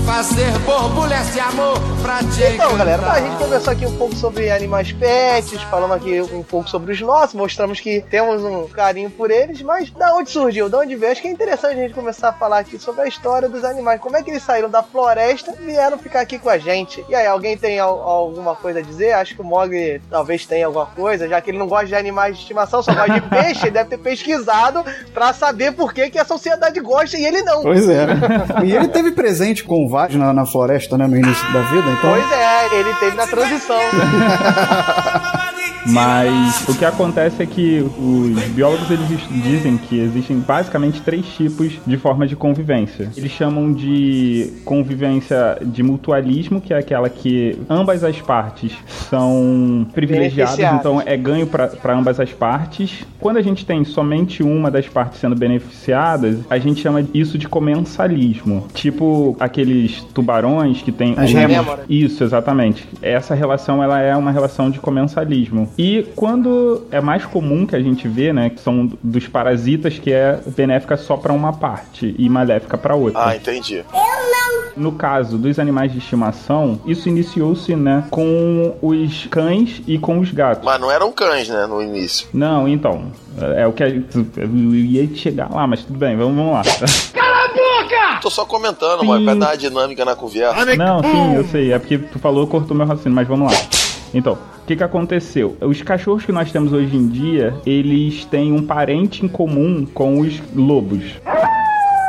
Fazer borbulhas de amor pra te Então, galera, a gente conversou aqui um pouco sobre animais pets, falamos aqui um pouco sobre os nossos, mostramos que temos um carinho por eles, mas da onde surgiu, da onde veio? Acho que é interessante a gente começar a falar aqui sobre a história dos animais, como é que eles saíram da floresta e vieram ficar aqui com a gente. E aí, alguém tem al- alguma coisa a dizer? Acho que o Mogli talvez tenha alguma coisa, já que ele não gosta de animais de estimação, só gosta de [laughs] peixe, ele deve ter pesquisado pra saber por que, que a sociedade gosta e ele não. Pois é. E ele teve presente com o Vaz na, na floresta, né, no início da vida, então. Pois é, ele teve na transição. [laughs] Mas o que acontece é que os biólogos eles dizem que existem basicamente três tipos de forma de convivência. Eles chamam de convivência de mutualismo, que é aquela que ambas as partes são privilegiadas, então é ganho para ambas as partes. Quando a gente tem somente uma das partes sendo beneficiadas, a gente chama isso de comensalismo. Tipo aqueles tubarões que tem As um-. Isso, exatamente. Essa relação ela é uma relação de comensalismo. E quando é mais comum que a gente vê, né, que são dos parasitas que é benéfica só para uma parte e maléfica para outra. Ah, entendi. No caso dos animais de estimação, isso iniciou-se, né, com os cães e com os gatos. Mas não eram cães, né, no início. Não, então, é o que a, eu ia chegar lá, mas tudo bem, vamos, vamos lá. [laughs] Cala a boca! Tô só comentando, mano, pra dar uma dinâmica na conversa. Não, sim, eu sei. É porque tu falou, cortou meu raciocínio, mas vamos lá. Então, o que que aconteceu? Os cachorros que nós temos hoje em dia, eles têm um parente em comum com os lobos.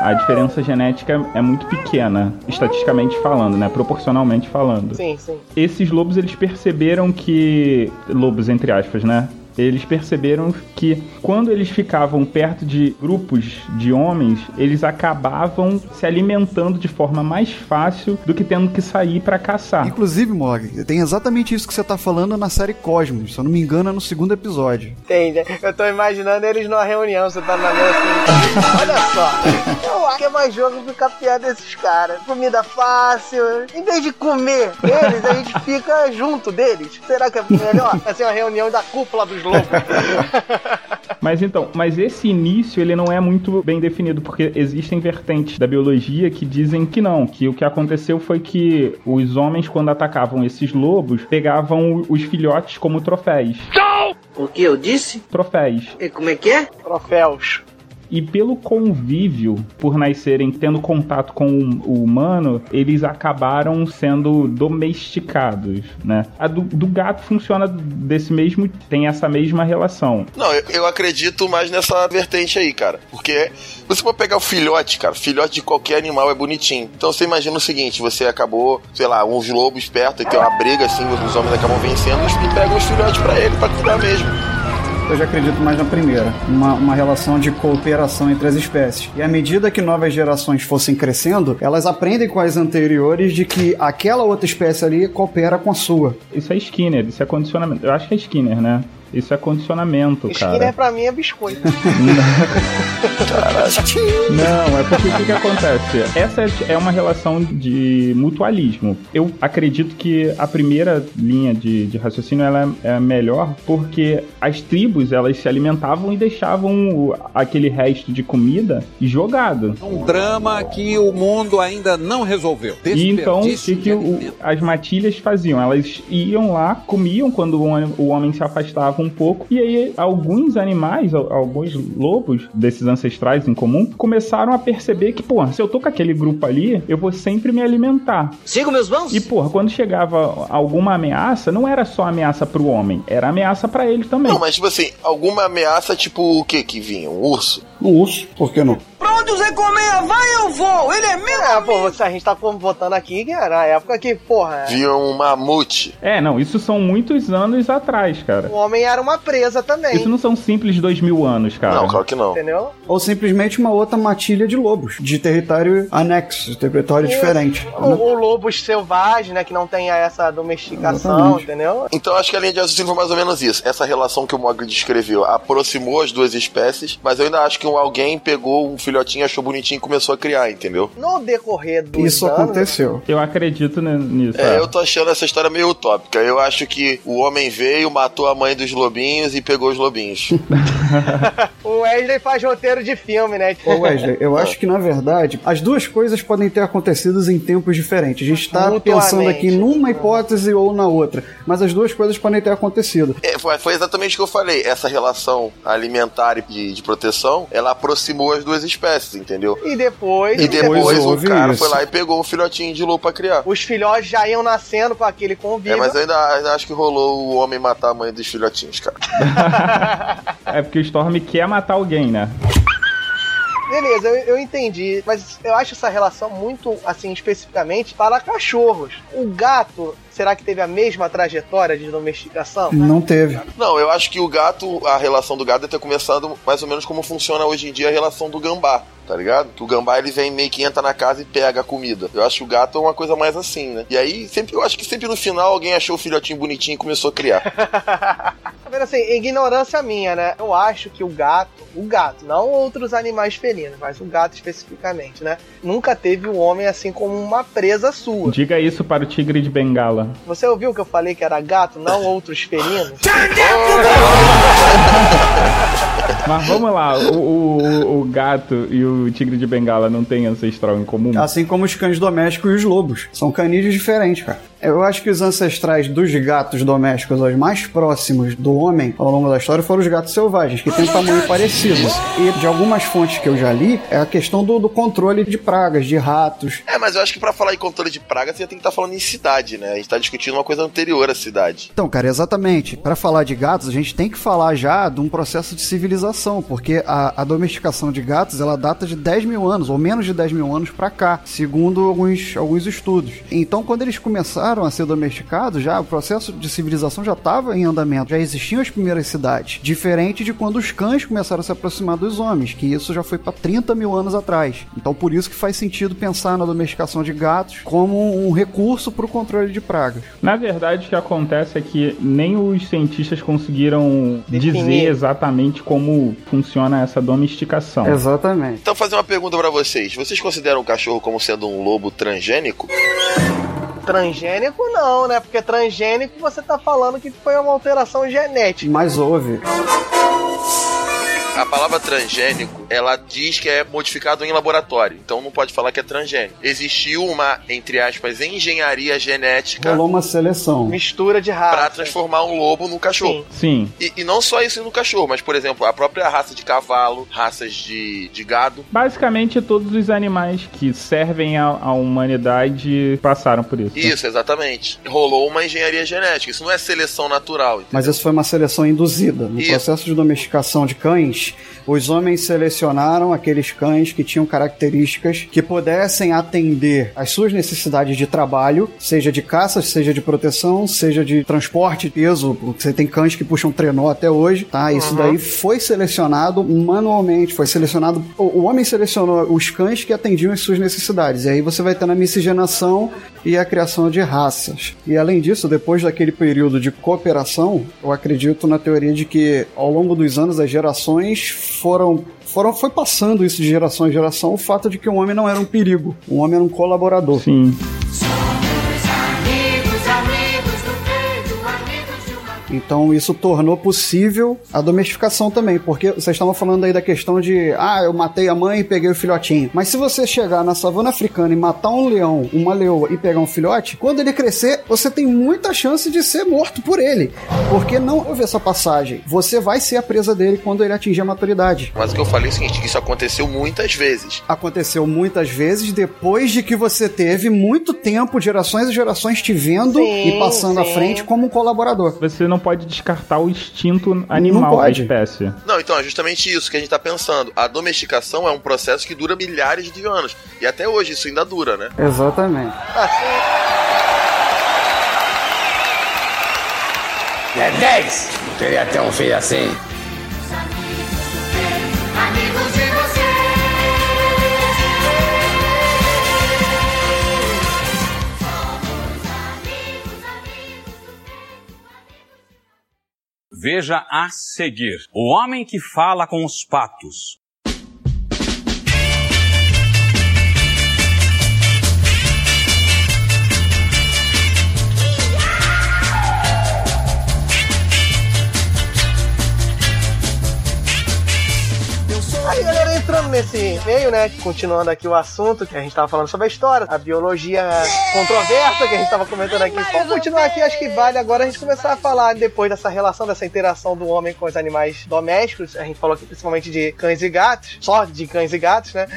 A diferença genética é muito pequena, estatisticamente falando, né? Proporcionalmente falando. Sim, sim. Esses lobos, eles perceberam que... Lobos, entre aspas, né? Eles perceberam que quando eles ficavam perto de grupos de homens, eles acabavam se alimentando de forma mais fácil do que tendo que sair pra caçar. Inclusive, Mog, tem exatamente isso que você tá falando na série Cosmos. Se eu não me engano, é no segundo episódio. Entende? Eu tô imaginando eles numa reunião, você tá na mesa assim. Olha só, eu acho que é mais jogo ficar perto desses caras. Comida fácil. Em vez de comer eles, a gente fica junto deles. Será que é melhor? Assim, uma reunião da cúpula dos lobos. [laughs] Mas então, mas esse início ele não é muito bem definido, porque existem vertentes da biologia que dizem que não, que o que aconteceu foi que os homens, quando atacavam esses lobos, pegavam os filhotes como troféus. O que eu disse? Troféus. E como é que é? Troféus. E pelo convívio, por nascerem tendo contato com o humano, eles acabaram sendo domesticados, né? A do, do gato funciona desse mesmo, tem essa mesma relação. Não, eu, eu acredito mais nessa vertente aí, cara. Porque você for pegar o filhote, cara, filhote de qualquer animal é bonitinho. Então você imagina o seguinte: você acabou, sei lá, uns lobos perto e tem uma briga assim, os homens acabam vencendo e pegam os filhotes pra ele pra cuidar mesmo. Eu já acredito mais na primeira, uma, uma relação de cooperação entre as espécies. E à medida que novas gerações fossem crescendo, elas aprendem com as anteriores de que aquela outra espécie ali coopera com a sua. Isso é Skinner, isso é condicionamento. Eu acho que é Skinner, né? Isso é condicionamento, Skinner cara. pra mim é biscoito. [laughs] Não, é porque o que, que acontece? Essa é uma relação de mutualismo. Eu acredito que a primeira linha de, de raciocínio ela é melhor porque as tribos elas se alimentavam e deixavam aquele resto de comida jogado. Um drama que o mundo ainda não resolveu. E então, o que, que o- as matilhas faziam? Elas iam lá, comiam quando o homem se afastava um pouco, e aí alguns animais, al- alguns lobos desses ancestrais em comum, começaram a perceber que, porra, se eu tô com aquele grupo ali, eu vou sempre me alimentar. Sigo meus mãos? E, porra, quando chegava alguma ameaça, não era só ameaça pro homem, era ameaça pra ele também. Não, mas tipo assim, alguma ameaça, tipo o que que vinha? Um urso? Um urso, por que não? Pra onde o Zé Colmeia vai, eu vou! Ele é meu! Ah, pô, a gente tá votando aqui que era a época que, porra, Vinha um mamute. É, não, isso são muitos anos atrás, cara. o homem era uma presa também. Isso não são simples dois mil anos, cara. Não, claro que não. Entendeu? Ou simplesmente uma outra matilha de lobos, de território anexo, de território diferente. O, o lobo selvagem, né, que não tem essa domesticação, Exatamente. entendeu? Então acho que a linha de raciocínio foi mais ou menos isso. Essa relação que o Mogli descreveu aproximou as duas espécies, mas eu ainda acho que um alguém pegou um filhotinho, achou bonitinho e começou a criar, entendeu? No decorrer dos Isso anos, aconteceu. Eu acredito ni- nisso. É, é. eu tô achando essa história meio utópica. Eu acho que o homem veio, matou a mãe dos lobinhos e pegou os lobinhos. [laughs] o Wesley faz roteiro de filme, né? Ô Wesley, eu [laughs] acho que na verdade as duas coisas podem ter acontecido em tempos diferentes. A gente está Mutuamente. pensando aqui numa hipótese ou na outra, mas as duas coisas podem ter acontecido. É, foi, foi exatamente o que eu falei. Essa relação alimentar e de, de proteção, ela aproximou as duas espécies, entendeu? E depois, E depois o houve cara isso. foi lá e pegou um filhotinho de lobo pra criar. os filhotes já iam nascendo com aquele convívio. É, mas eu ainda, ainda acho que rolou o homem matar a mãe dos filhotinhos, cara. [laughs] É porque o Storm quer matar alguém, né? Beleza, eu, eu entendi, mas eu acho essa relação muito, assim, especificamente para cachorros. O gato, será que teve a mesma trajetória de domesticação? Não teve. Não, eu acho que o gato, a relação do gato deve ter começado mais ou menos como funciona hoje em dia a relação do gambá, tá ligado? Que o gambá ele vem meio que entra na casa e pega a comida. Eu acho que o gato é uma coisa mais assim, né? E aí, sempre, eu acho que sempre no final alguém achou o filhotinho bonitinho e começou a criar. [laughs] Tá vendo assim, ignorância minha, né? Eu acho que o gato, o gato, não outros animais felinos, mas o gato especificamente, né? Nunca teve o homem assim como uma presa sua. Diga isso para o tigre de Bengala. Você ouviu que eu falei que era gato, não outros felinos? Mas vamos lá, o, o, o gato e o tigre de Bengala não têm ancestral em comum? Assim como os cães domésticos e os lobos. São canídeos diferentes, cara. Eu acho que os ancestrais dos gatos domésticos, os mais próximos do homem ao longo da história, foram os gatos selvagens, que têm um tamanho parecido. E de algumas fontes que eu já li, é a questão do, do controle de pragas, de ratos. É, mas eu acho que pra falar em controle de praga, você tem que estar falando em cidade, né? A gente tá discutindo uma coisa anterior à cidade. Então, cara, exatamente. Para falar de gatos, a gente tem que falar já de um processo de civilização, porque a, a domesticação de gatos ela data de 10 mil anos, ou menos de 10 mil anos para cá, segundo alguns, alguns estudos. Então, quando eles começaram a ser domesticados, já o processo de civilização já estava em andamento, já existiam as primeiras cidades, diferente de quando os cães começaram a se aproximar dos homens, que isso já foi para 30 mil anos atrás. Então, por isso que faz sentido pensar na domesticação de gatos como um recurso para o controle de pragas. Na verdade, o que acontece é que nem os cientistas conseguiram. Dizer exatamente como funciona essa domesticação. Exatamente. Então, fazer uma pergunta pra vocês. Vocês consideram o cachorro como sendo um lobo transgênico? Transgênico não, né? Porque transgênico você tá falando que foi uma alteração genética. Mas houve. A palavra transgênico, ela diz que é modificado em laboratório, então não pode falar que é transgênico. Existiu uma, entre aspas, engenharia genética Rolou uma seleção. Mistura de para raça. transformar um lobo num cachorro. Sim. E, e não só isso no cachorro, mas, por exemplo, a própria raça de cavalo, raças de, de gado. Basicamente, todos os animais que servem à, à humanidade passaram por isso. Isso, exatamente. Rolou uma engenharia genética. Isso não é seleção natural. Mas isso foi uma seleção induzida. No Isso. processo de domesticação de cães, os homens selecionaram aqueles cães que tinham características que pudessem atender às suas necessidades de trabalho, seja de caça, seja de proteção, seja de transporte, peso. Você tem cães que puxam trenó até hoje, tá? Isso daí foi selecionado manualmente, foi selecionado. O o homem selecionou os cães que atendiam às suas necessidades. E aí você vai tendo a miscigenação e a criação de raças. E além disso, depois daquele período de cooperação, eu acredito na teoria de que ao longo dos anos as gerações foram foram foi passando isso de geração em geração o fato de que o homem não era um perigo, o homem era um colaborador. Sim. Então isso tornou possível a domesticação também, porque vocês estavam falando aí da questão de, ah, eu matei a mãe e peguei o filhotinho. Mas se você chegar na savana africana e matar um leão, uma leoa e pegar um filhote, quando ele crescer, você tem muita chance de ser morto por ele, porque não houve essa passagem. Você vai ser a presa dele quando ele atingir a maturidade. Mas o que eu falei é o seguinte, que isso aconteceu muitas vezes. Aconteceu muitas vezes depois de que você teve muito tempo, gerações e gerações te vendo Sim, e passando à sim. frente como um colaborador. Você não pode descartar o instinto animal da espécie. Não, então é justamente isso que a gente tá pensando. A domesticação é um processo que dura milhares de anos. E até hoje isso ainda dura, né? Exatamente. É 10! Queria ter um filho assim. Veja a seguir: O homem que fala com os patos. Aí, galera, entrando nesse meio, né? Continuando aqui o assunto que a gente tava falando sobre a história, a biologia controversa que a gente tava comentando aqui. Vamos continuar aqui, acho que vale agora a gente começar a falar depois dessa relação, dessa interação do homem com os animais domésticos. A gente falou aqui principalmente de cães e gatos, só de cães e gatos, né?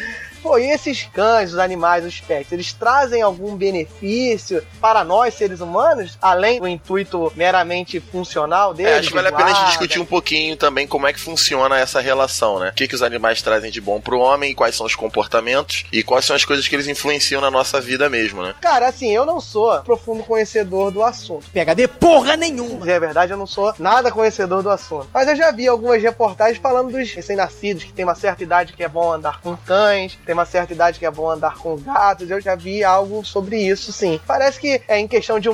Pô, e esses cães, os animais, os pets, eles trazem algum benefício para nós, seres humanos, além do intuito meramente funcional deles? É, acho que vale a pena a gente discutir um pouquinho também como é que funciona essa relação, né? O que, que os animais trazem de bom pro homem, quais são os comportamentos e quais são as coisas que eles influenciam na nossa vida mesmo, né? Cara, assim, eu não sou profundo conhecedor do assunto. PHD porra nenhuma. É verdade, eu não sou nada conhecedor do assunto. Mas eu já vi algumas reportagens falando dos recém-nascidos, que tem uma certa idade que é bom andar com cães, tem uma certa idade que é bom andar com gatos. Eu já vi algo sobre isso, sim. Parece que é em questão de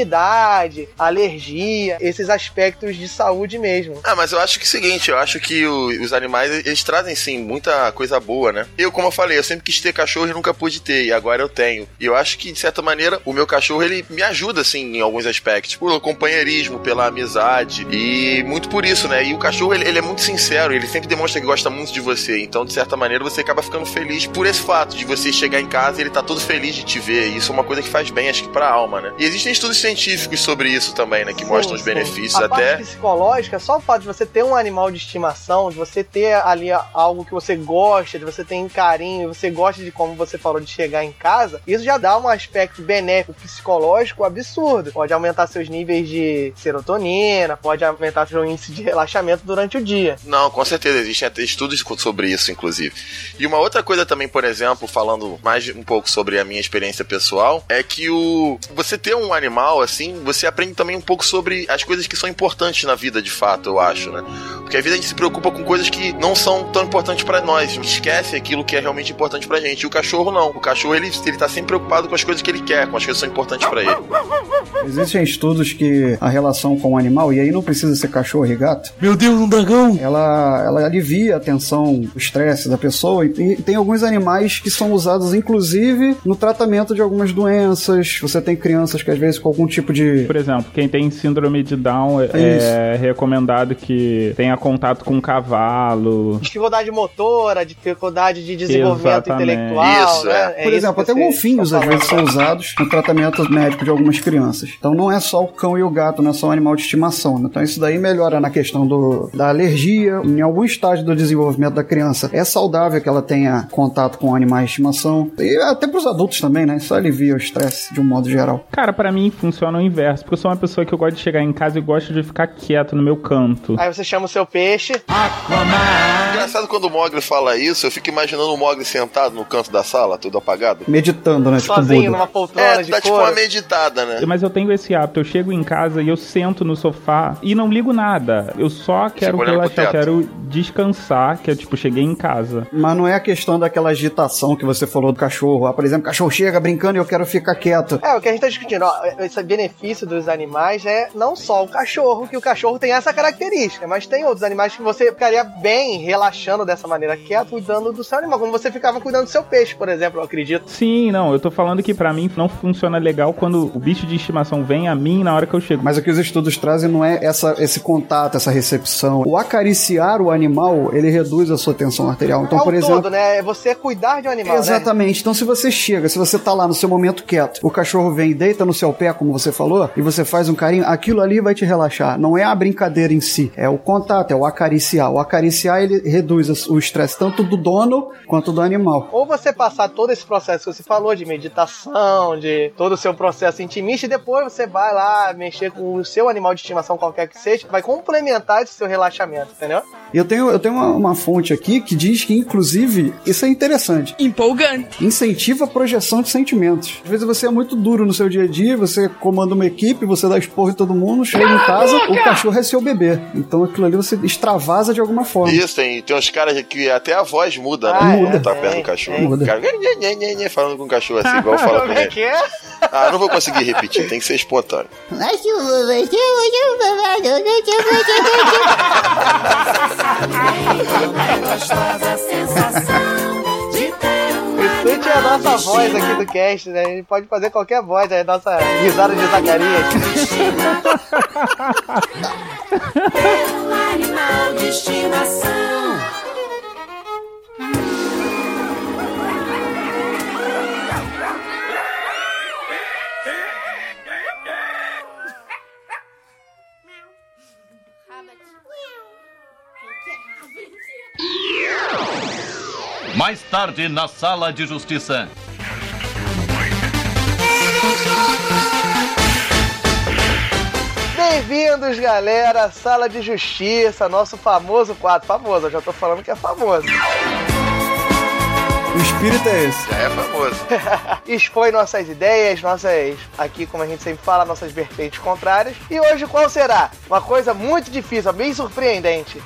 imunidade, alergia, esses aspectos de saúde mesmo. Ah, mas eu acho que é o seguinte, eu acho que o- os animais, eles trazem sim muita coisa boa, né? Eu, como eu falei, eu sempre quis ter cachorro e nunca pude ter, e agora eu tenho. E eu acho que, de certa maneira, o meu cachorro, ele me ajuda, assim, em alguns aspectos. Pelo companheirismo, pela amizade, e muito por isso, né? E o cachorro, ele, ele é muito sincero, ele sempre demonstra que gosta muito de você. Então, de certa maneira, você acaba ficando feliz por esse fato de você chegar em casa e ele tá todo feliz de te ver. E isso é uma coisa que faz bem, acho que, pra alma, né? E existem estudos científicos sobre isso também, né? Que mostram os Sim, benefícios a até. parte psicológica, só o fato de você ter um animal de estimação, de você ter ali algo que você gosta, de você ter carinho, você gosta de como você falou de chegar em casa, isso já dá um aspecto benéfico psicológico absurdo. Pode aumentar seus níveis de serotonina, pode aumentar seu índice de relaxamento durante o dia. Não, com certeza, existem até estudos sobre isso, inclusive. E uma outra coisa também, por exemplo, falando mais um pouco sobre a minha experiência pessoal, é que o você ter um animal assim, você aprende também um pouco sobre as coisas que são importantes na vida, de fato, eu acho, né? Porque às vezes a gente se preocupa com coisas que não são tão importantes pra nós, a gente esquece aquilo que é realmente importante pra gente. E o cachorro não. O cachorro ele, ele tá sempre preocupado com as coisas que ele quer, com as coisas que são importantes pra ele. Existem estudos que a relação com o animal, e aí não precisa ser cachorro e gato. Meu Deus, um dragão! Ela, ela alivia a tensão, o estresse da pessoa. E tem, tem alguns animais que são usados, inclusive, no tratamento de algumas doenças. Você tem crianças que às vezes com algum tipo de. Por exemplo, quem tem síndrome de Down é recomendado que tenha contato com um cavalo. Dificuldade motora, dificuldade de desenvolvimento Exatamente. intelectual. Isso, né? é. É Por isso exemplo, até golfinhos tá às vezes são usados no tratamento médico de algumas crianças. Então não é só o cão e o gato, não é só o animal de estimação. né? Então isso daí melhora na questão do, da alergia. Em algum estágio do desenvolvimento da criança é saudável que ela tenha contato com animais de estimação. E até para os adultos também, né? Isso alivia o estresse de um modo geral. Cara, pra mim funciona o inverso, porque eu sou uma pessoa que eu gosto de chegar em casa e gosto de ficar quieto no meu canto. Aí você chama o seu peixe. Engraçado quando o Mogli fala isso, eu fico imaginando o Mogli sentado no canto da sala, tudo apagado. Meditando, né? Tipo Sozinho Buda. numa poltrona É, de dá tipo uma meditada, né? Mas eu tenho esse hábito, eu chego em casa e eu sento no sofá e não ligo nada. Eu só quero relaxar, quero descansar, que é tipo, cheguei em casa. Mas não é a questão daquela agitação que você falou do cachorro. Ah, por exemplo, o cachorro chega brincando e eu quero ficar quieto. É, o que a gente tá discutindo, ó, esse benefício dos animais é não só o cachorro, que o cachorro tem essa característica, mas tem outros animais que você ficaria bem relaxando dessa maneira, que é cuidando do seu animal, como você ficava cuidando do seu peixe, por exemplo, eu acredito. Sim, não, eu tô falando que pra mim não funciona legal quando o bicho de estimação vem a mim na hora que eu chego. Mas o que os estudos trazem não é essa, esse contato, essa recepção. O acariciar o animal, ele reduz a sua tensão arterial. Então, é por exemplo. todo, né? É você cuidar de um animal, né? Exatamente. Então, se você chega, se você tá lá no seu momento quieto, o cachorro vem e deita no seu pé, como você falou, e você faz um carinho, aquilo ali vai te relaxar. Não é a brincadeira em si, é o contato, é o acariciar. O acariciar, ele reduz o estresse tanto do dono quanto do animal. Ou você passar todo esse processo que você falou de meditação, de todo o seu processo intimista, e depois você vai lá mexer com o seu animal de estimação, qualquer que seja, vai complementar esse seu relaxamento, entendeu? E eu tenho, eu tenho uma, uma fonte aqui que diz que, inclusive, isso é interessante. Empolgante. Incentiva a projeção de sentimentos. Às vezes você é muito duro no seu dia a dia, você comanda uma equipe, você dá esporro em todo mundo, chega em casa, o cachorro é seu bebê. Então aquilo ali você extravasa de alguma forma. Isso, tem, tem uns caras que até a voz muda, né? Ah, é, Quando tá tem, perto do cachorro. tem. Muda. O cara falando com o cachorro assim, igual [laughs] fala com Como é ele. que é? Ah, eu não vou conseguir repetir, tem que ser espontâneo. [laughs] Escute a nossa voz aqui do cast, né? A gente pode fazer qualquer voz, é a nossa risada de Zacarias. um animal de estimação. Mais tarde na Sala de Justiça. Bem-vindos, galera, à Sala de Justiça, nosso famoso quadro. Famoso, eu já tô falando que é famoso. O espírito é esse. Já é famoso. [laughs] Expõe nossas ideias, nossas, aqui como a gente sempre fala, nossas vertentes contrárias. E hoje qual será? Uma coisa muito difícil, bem surpreendente.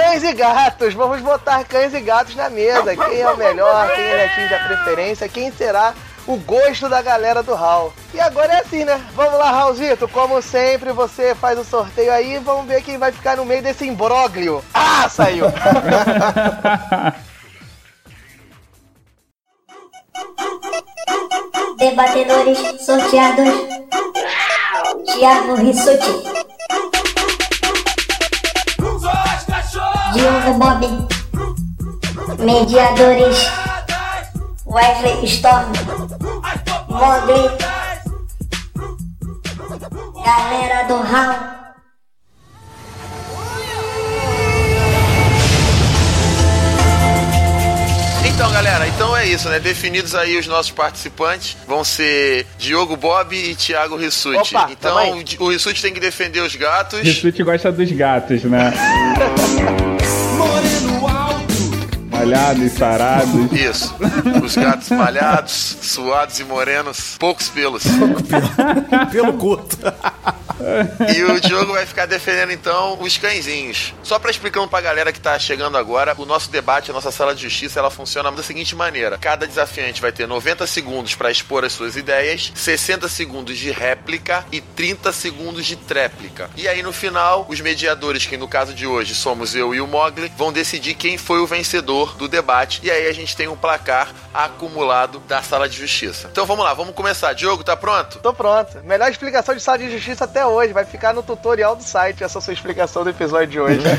Cães e gatos, vamos botar cães e gatos na mesa. Quem é o melhor, quem ele atinge a preferência, quem será o gosto da galera do Hall. E agora é assim, né? Vamos lá, Raulzito, como sempre, você faz o sorteio aí, vamos ver quem vai ficar no meio desse imbróglio. Ah, saiu! [laughs] Debatedores sorteados. Thiago Rissuti. Diogo Bob. Mediadores. Wesley Storm. Mogli. Galera do Hall. Então, galera, então é isso, né? Definidos aí os nossos participantes, vão ser Diogo Bob e Thiago Rissuti. Opa, então, o Rissuti tem que defender os gatos. Rissuti gosta dos gatos, né? [laughs] Malhados, sarados. Isso. Os gatos malhados, suados e morenos, poucos pelos. Pelo [laughs] curto. [laughs] E o Diogo vai ficar defendendo então os cãezinhos. Só pra explicando pra galera que tá chegando agora, o nosso debate, a nossa sala de justiça, ela funciona da seguinte maneira: cada desafiante vai ter 90 segundos pra expor as suas ideias, 60 segundos de réplica e 30 segundos de tréplica. E aí no final, os mediadores, que no caso de hoje somos eu e o Mogli, vão decidir quem foi o vencedor do debate. E aí a gente tem um placar acumulado da sala de justiça. Então vamos lá, vamos começar. Diogo, tá pronto? Tô pronto. Melhor explicação de sala de justiça até hoje. Vai ficar no tutorial do site essa sua explicação do episódio de hoje. [laughs]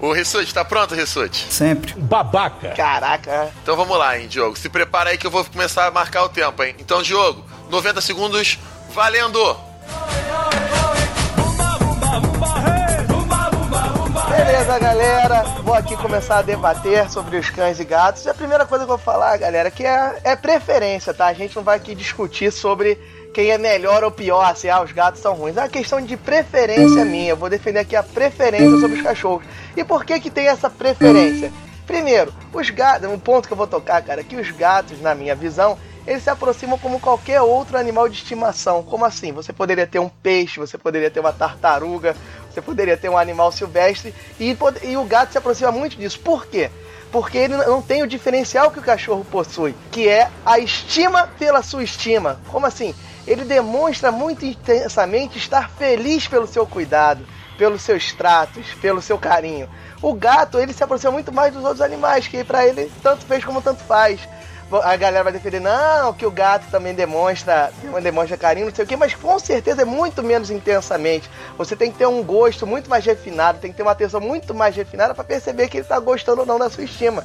O Rissuti, tá pronto, Rissuti? Sempre. Babaca. Caraca. Então vamos lá, hein, Diogo. Se prepara aí que eu vou começar a marcar o tempo, hein? Então, Diogo, 90 segundos, valendo! Beleza, galera. Vou aqui começar a debater sobre os cães e gatos. E a primeira coisa que eu vou falar, galera, que é, é preferência, tá? A gente não vai aqui discutir sobre quem é melhor ou pior, se ah, os gatos são ruins. É uma questão de preferência minha. Eu vou defender aqui a preferência sobre os cachorros. E por que que tem essa preferência? Primeiro, os gatos, um ponto que eu vou tocar, cara, é que os gatos, na minha visão, eles se aproximam como qualquer outro animal de estimação. Como assim? Você poderia ter um peixe, você poderia ter uma tartaruga, você poderia ter um animal silvestre e, e o gato se aproxima muito disso. Por quê? Porque ele não tem o diferencial que o cachorro possui, que é a estima pela sua estima. Como assim? Ele demonstra muito intensamente estar feliz pelo seu cuidado, pelos seus tratos, pelo seu carinho. O gato, ele se aproxima muito mais dos outros animais, que pra ele tanto fez como tanto faz a galera vai defender, não, que o gato também demonstra, demonstra carinho, não sei o quê, mas com certeza é muito menos intensamente. Você tem que ter um gosto muito mais refinado, tem que ter uma atenção muito mais refinada para perceber que ele tá gostando ou não da sua estima.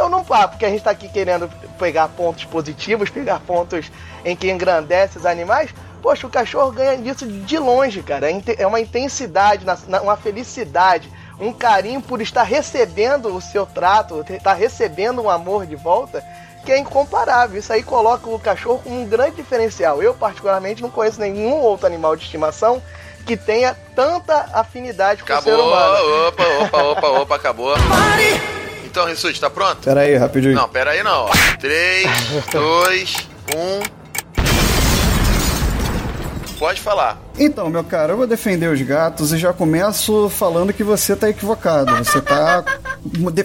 Então não pá, porque a gente tá aqui querendo pegar pontos positivos, pegar pontos em que engrandece os animais. Poxa, o cachorro ganha disso de longe, cara. É É uma intensidade, uma felicidade, um carinho por estar recebendo o seu trato, estar recebendo um amor de volta, que é incomparável. Isso aí coloca o cachorro como um grande diferencial. Eu, particularmente, não conheço nenhum outro animal de estimação que tenha tanta afinidade com Acabou! o ser humano. Opa, opa, opa, opa, acabou. Então, Rissuti, tá pronto? Pera aí, rapidinho. Não, pera aí não. ó. 3, 2, 1. Pode falar. Então, meu cara, eu vou defender os gatos e já começo falando que você tá equivocado. Você tá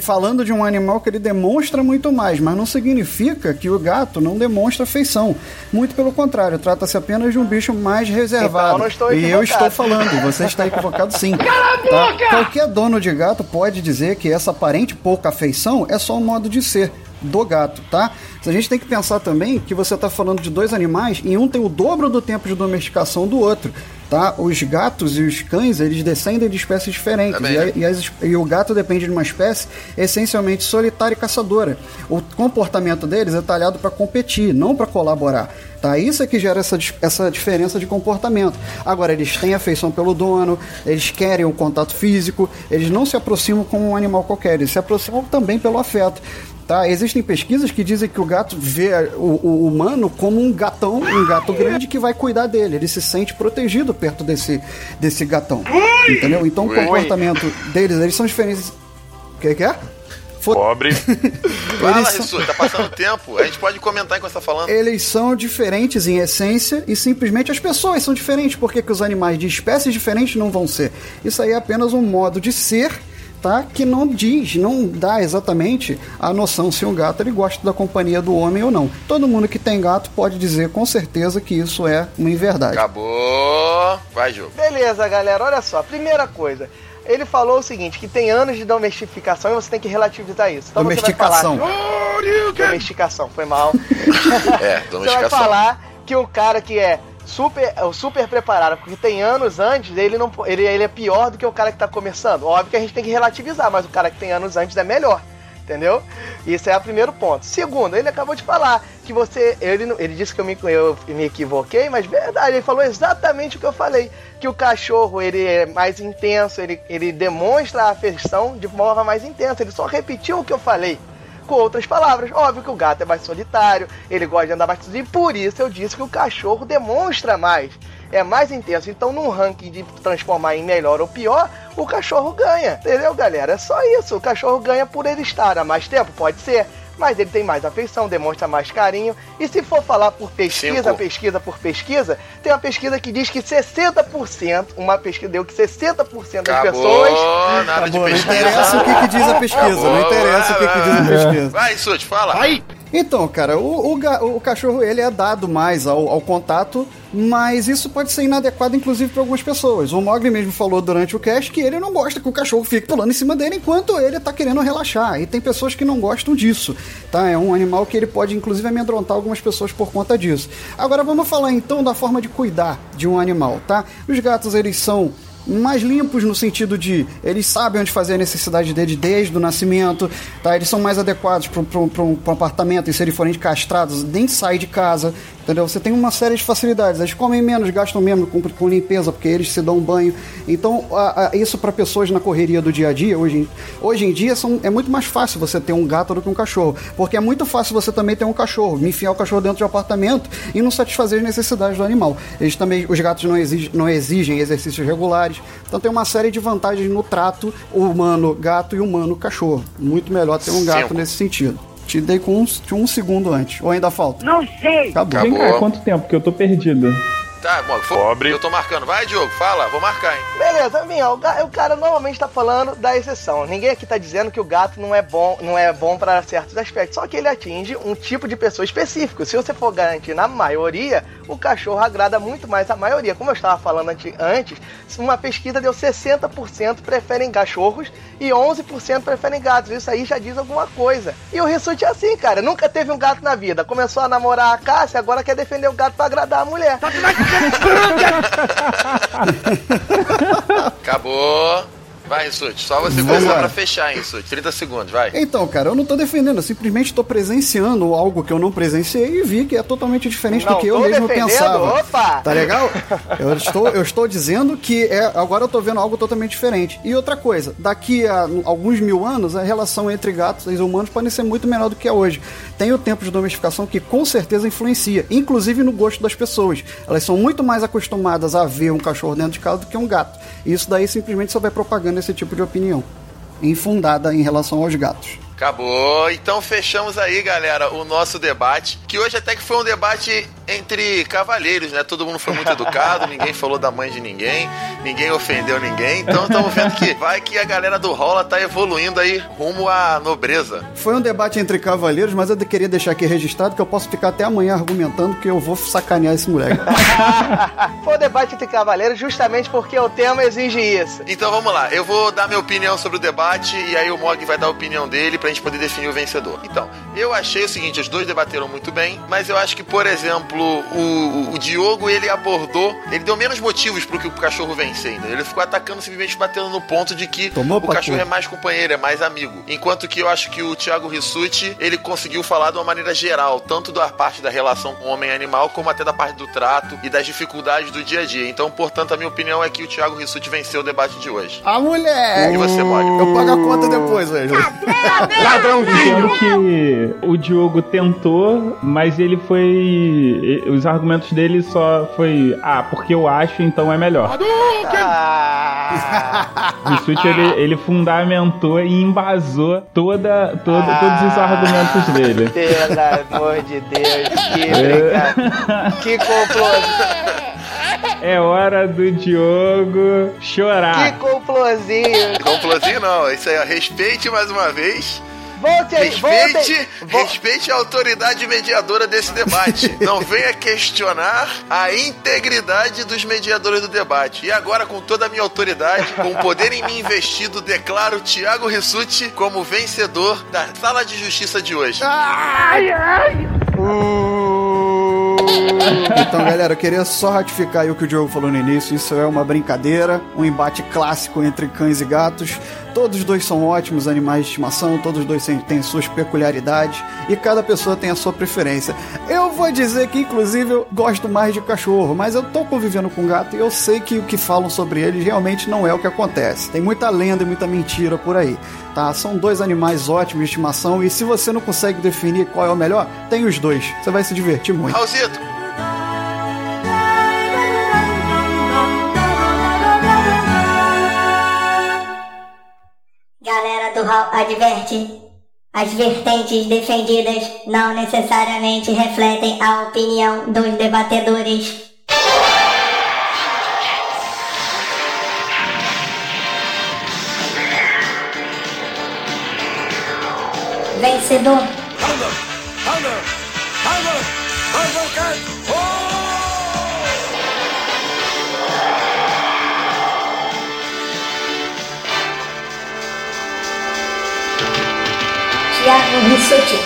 falando de um animal que ele demonstra muito mais, mas não significa que o gato não demonstra afeição. Muito pelo contrário, trata-se apenas de um bicho mais reservado. Então, eu não estou e eu estou falando, você está equivocado sim. [laughs] Cala a Tá? boca! Qualquer dono de gato pode dizer que essa aparente pouca afeição é só um modo de ser do gato, tá? A gente tem que pensar também que você está falando de dois animais e um tem o dobro do tempo de domesticação do outro, tá? Os gatos e os cães, eles descendem de espécies diferentes e, né? e as- e o gato depende de uma espécie essencialmente solitária e caçadora. O comportamento deles é talhado para competir, não para colaborar. Tá? Isso é que gera essa, essa diferença de comportamento. Agora, eles têm afeição pelo dono, eles querem o contato físico, eles não se aproximam como um animal qualquer, eles se aproximam também pelo afeto. Tá? Existem pesquisas que dizem que o gato vê o, o humano como um gatão, um gato grande que vai cuidar dele. Ele se sente protegido perto desse, desse gatão. Entendeu? Então o comportamento deles, eles são diferentes. O que, que é? Pobre. [laughs] Fala, são- Rissu, tá passando tempo. A gente pode comentar enquanto tá falando. Eles são diferentes em essência e simplesmente as pessoas são diferentes. Por que, que os animais de espécies diferentes não vão ser? Isso aí é apenas um modo de ser, tá? Que não diz, não dá exatamente a noção se um gato ele gosta da companhia do homem ou não. Todo mundo que tem gato pode dizer com certeza que isso é uma inverdade. Acabou. Vai, jogo. Beleza, galera, olha só. Primeira coisa. Ele falou o seguinte, que tem anos de domesticação e você tem que relativizar isso. Então Domesticação. Você vai falar, domesticação, foi mal. [laughs] É, [laughs] Você vai domesticação. falar que o cara que é super, o super preparado, porque tem anos antes, ele, não, ele, ele é pior do que o cara que tá começando. Óbvio que a gente tem que relativizar, mas o cara que tem anos antes é melhor. Entendeu? Isso é o primeiro ponto. Segundo, ele acabou de falar que você. Ele, ele disse que eu me, eu me equivoquei, mas verdade, ele falou exatamente o que eu falei. Que o cachorro ele é mais intenso, ele, ele demonstra a afeição de forma mais intensa. Ele só repetiu o que eu falei com outras palavras. Óbvio que o gato é mais solitário, ele gosta de andar mais sozinho, por isso eu disse que o cachorro demonstra mais, é mais intenso. Então, num ranking de transformar em melhor ou pior, o cachorro ganha, entendeu, galera? É só isso. O cachorro ganha por ele estar há mais tempo, pode ser. Mas ele tem mais afeição, demonstra mais carinho. E se for falar por pesquisa, Cinco. pesquisa por pesquisa, tem uma pesquisa que diz que 60%, uma pesquisa deu que 60% das Acabou, pessoas. nada de Acabou, não pesquisa. interessa o que, que diz a pesquisa, não Acabou, interessa o que, que diz a vai, pesquisa. Vai, te fala. Então, cara, o, o, o cachorro ele é dado mais ao, ao contato, mas isso pode ser inadequado, inclusive, para algumas pessoas. O Mogli mesmo falou durante o cast que ele não gosta que o cachorro fique pulando em cima dele enquanto ele tá querendo relaxar. E tem pessoas que não gostam disso, tá? É um animal que ele pode, inclusive, amedrontar algumas pessoas por conta disso. Agora vamos falar então da forma de cuidar de um animal, tá? Os gatos, eles são mais limpos no sentido de eles sabem onde fazer a necessidade deles desde o nascimento, tá? Eles são mais adequados para um apartamento e se eles forem castrados, nem saem de casa, entendeu? Você tem uma série de facilidades. Eles comem menos, gastam menos com, com limpeza, porque eles se dão banho. Então, a- a- isso para pessoas na correria do dia a dia, hoje, em- hoje em dia, são, é muito mais fácil você ter um gato do que um cachorro. Porque é muito fácil você também ter um cachorro, enfiar o cachorro dentro de um apartamento e não satisfazer as necessidades do animal. Eles também, os gatos não exigem, não exigem exercícios regulares. Então tem uma série de vantagens no trato humano-gato e humano-cachorro. Muito melhor ter um gato Cinco. nesse sentido. Te dei com um, de um segundo antes. Ou ainda falta? Não sei. Acabou. Vem cá, quanto tempo que eu tô perdido? Tá, bom, Pobre. Eu tô marcando. Vai, Diogo, fala. Vou marcar, hein. Beleza, Minha, o, ga- o cara normalmente tá falando da exceção. Ninguém aqui tá dizendo que o gato não é bom, não é bom para certos aspectos. Só que ele atinge um tipo de pessoa específico. Se você for garantir na maioria, o cachorro agrada muito mais a maioria. Como eu estava falando antes, uma pesquisa deu 60% preferem cachorros e 11% preferem gatos. Isso aí já diz alguma coisa. E o Rissuti é assim, cara. Nunca teve um gato na vida. Começou a namorar a Cássia, agora quer defender o gato pra agradar a mulher. [laughs] Acabou. Vai, Rissuti. Só você Vamos começar lá. pra fechar, hein, Rissuti. 30 segundos, vai. Então, cara, eu não tô defendendo, eu simplesmente tô presenciando algo que eu não presenciei e vi que é totalmente diferente Não do que eu mesmo pensava. opa! Tá legal? Eu estou, eu estou dizendo que é, agora eu tô vendo algo totalmente diferente. E outra coisa, daqui a alguns mil anos, a relação entre gatos e humanos pode ser muito menor do que é hoje. Tem o tempo de domesticação que com certeza influencia, inclusive no gosto das pessoas. Elas são muito mais acostumadas a ver um cachorro dentro de casa do que um gato. E isso daí simplesmente só vai propagando esse tipo de opinião. Infundada em relação aos gatos. Acabou. Então fechamos aí, galera, o nosso debate. Que hoje até que foi um debate entre cavalheiros, né? Todo mundo foi muito educado, [laughs] ninguém falou da mãe de ninguém, ninguém ofendeu ninguém. Então estamos vendo que vai que a galera do Rola tá evoluindo aí rumo à nobreza. Foi um debate entre cavalheiros, mas eu queria deixar aqui registrado que eu posso ficar até amanhã argumentando que eu vou sacanear esse moleque. [laughs] Foi o debate entre cavaleiros justamente porque o tema exige isso. Então vamos lá, eu vou dar minha opinião sobre o debate e aí o Mog vai dar a opinião dele pra gente poder definir o vencedor. Então, eu achei o seguinte, os dois debateram muito bem, mas eu acho que, por exemplo, o, o Diogo, ele abordou, ele deu menos motivos pro que o cachorro vencer ainda. Ele ficou atacando, simplesmente batendo no ponto de que Tomou o cachorro é mais companheiro, é mais amigo. Enquanto que eu acho que o Thiago Rissuti, ele conseguiu falar de uma maneira geral, tanto da parte da relação com o homem e animal, como até da parte do trato e das dificuldades do dia a dia. Então, portanto, a minha opinião é que o Thiago Rissuti venceu o debate de hoje. A mulher! E você, Mônica? Eu pago a conta depois, velho. Entendo que o Diogo tentou, mas ele foi. Os argumentos dele só foi. Ah, porque eu acho, então é melhor. O Rissuti, ele, ele fundamentou e embasou toda, toda, todos os argumentos dele. Pelo amor de Deus, que [laughs] É. brincadeira. Que complôzinho. É hora do Diogo Que chorar. complôzinho. Complôzinho não, isso aí, ó, respeite mais uma vez. Volte aí, Respeite, volte. respeite a autoridade mediadora desse debate. [laughs] Não venha questionar a integridade dos mediadores do debate. E agora, com toda a minha autoridade, com o poder em mim investido, declaro Thiago Rissuti como vencedor da Sala de Justiça de hoje. Ai, ai. Então, galera, eu queria só ratificar o que o Diogo falou no início. Isso é uma brincadeira, um embate clássico entre cães e gatos. Todos os dois são ótimos animais de estimação, todos os dois têm, têm suas peculiaridades e cada pessoa tem a sua preferência. Eu vou dizer que, inclusive, eu gosto mais de cachorro, mas eu tô convivendo com gato e eu sei que o que falam sobre eles realmente não é o que acontece. Tem muita lenda e muita mentira por aí, tá? São dois animais ótimos de estimação e se você não consegue definir qual é o melhor, tem os dois. Você vai se divertir muito. Raulzito, Galera do Hall adverte. As vertentes defendidas não necessariamente refletem a opinião dos debatedores. Vencedor. Thiago Rissuti.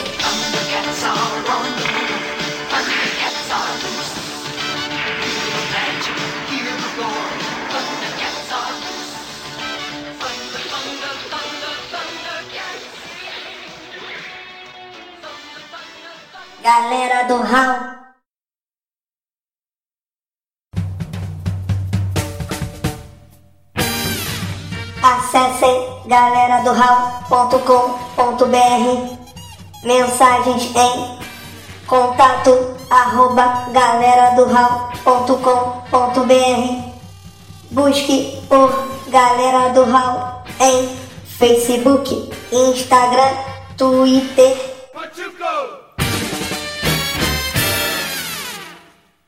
Galera do Hall. Acessem galeradohall.com.br Mensagens em contato arroba galeradohall.com.br Busque por Galera do Hall em Facebook, Instagram, Twitter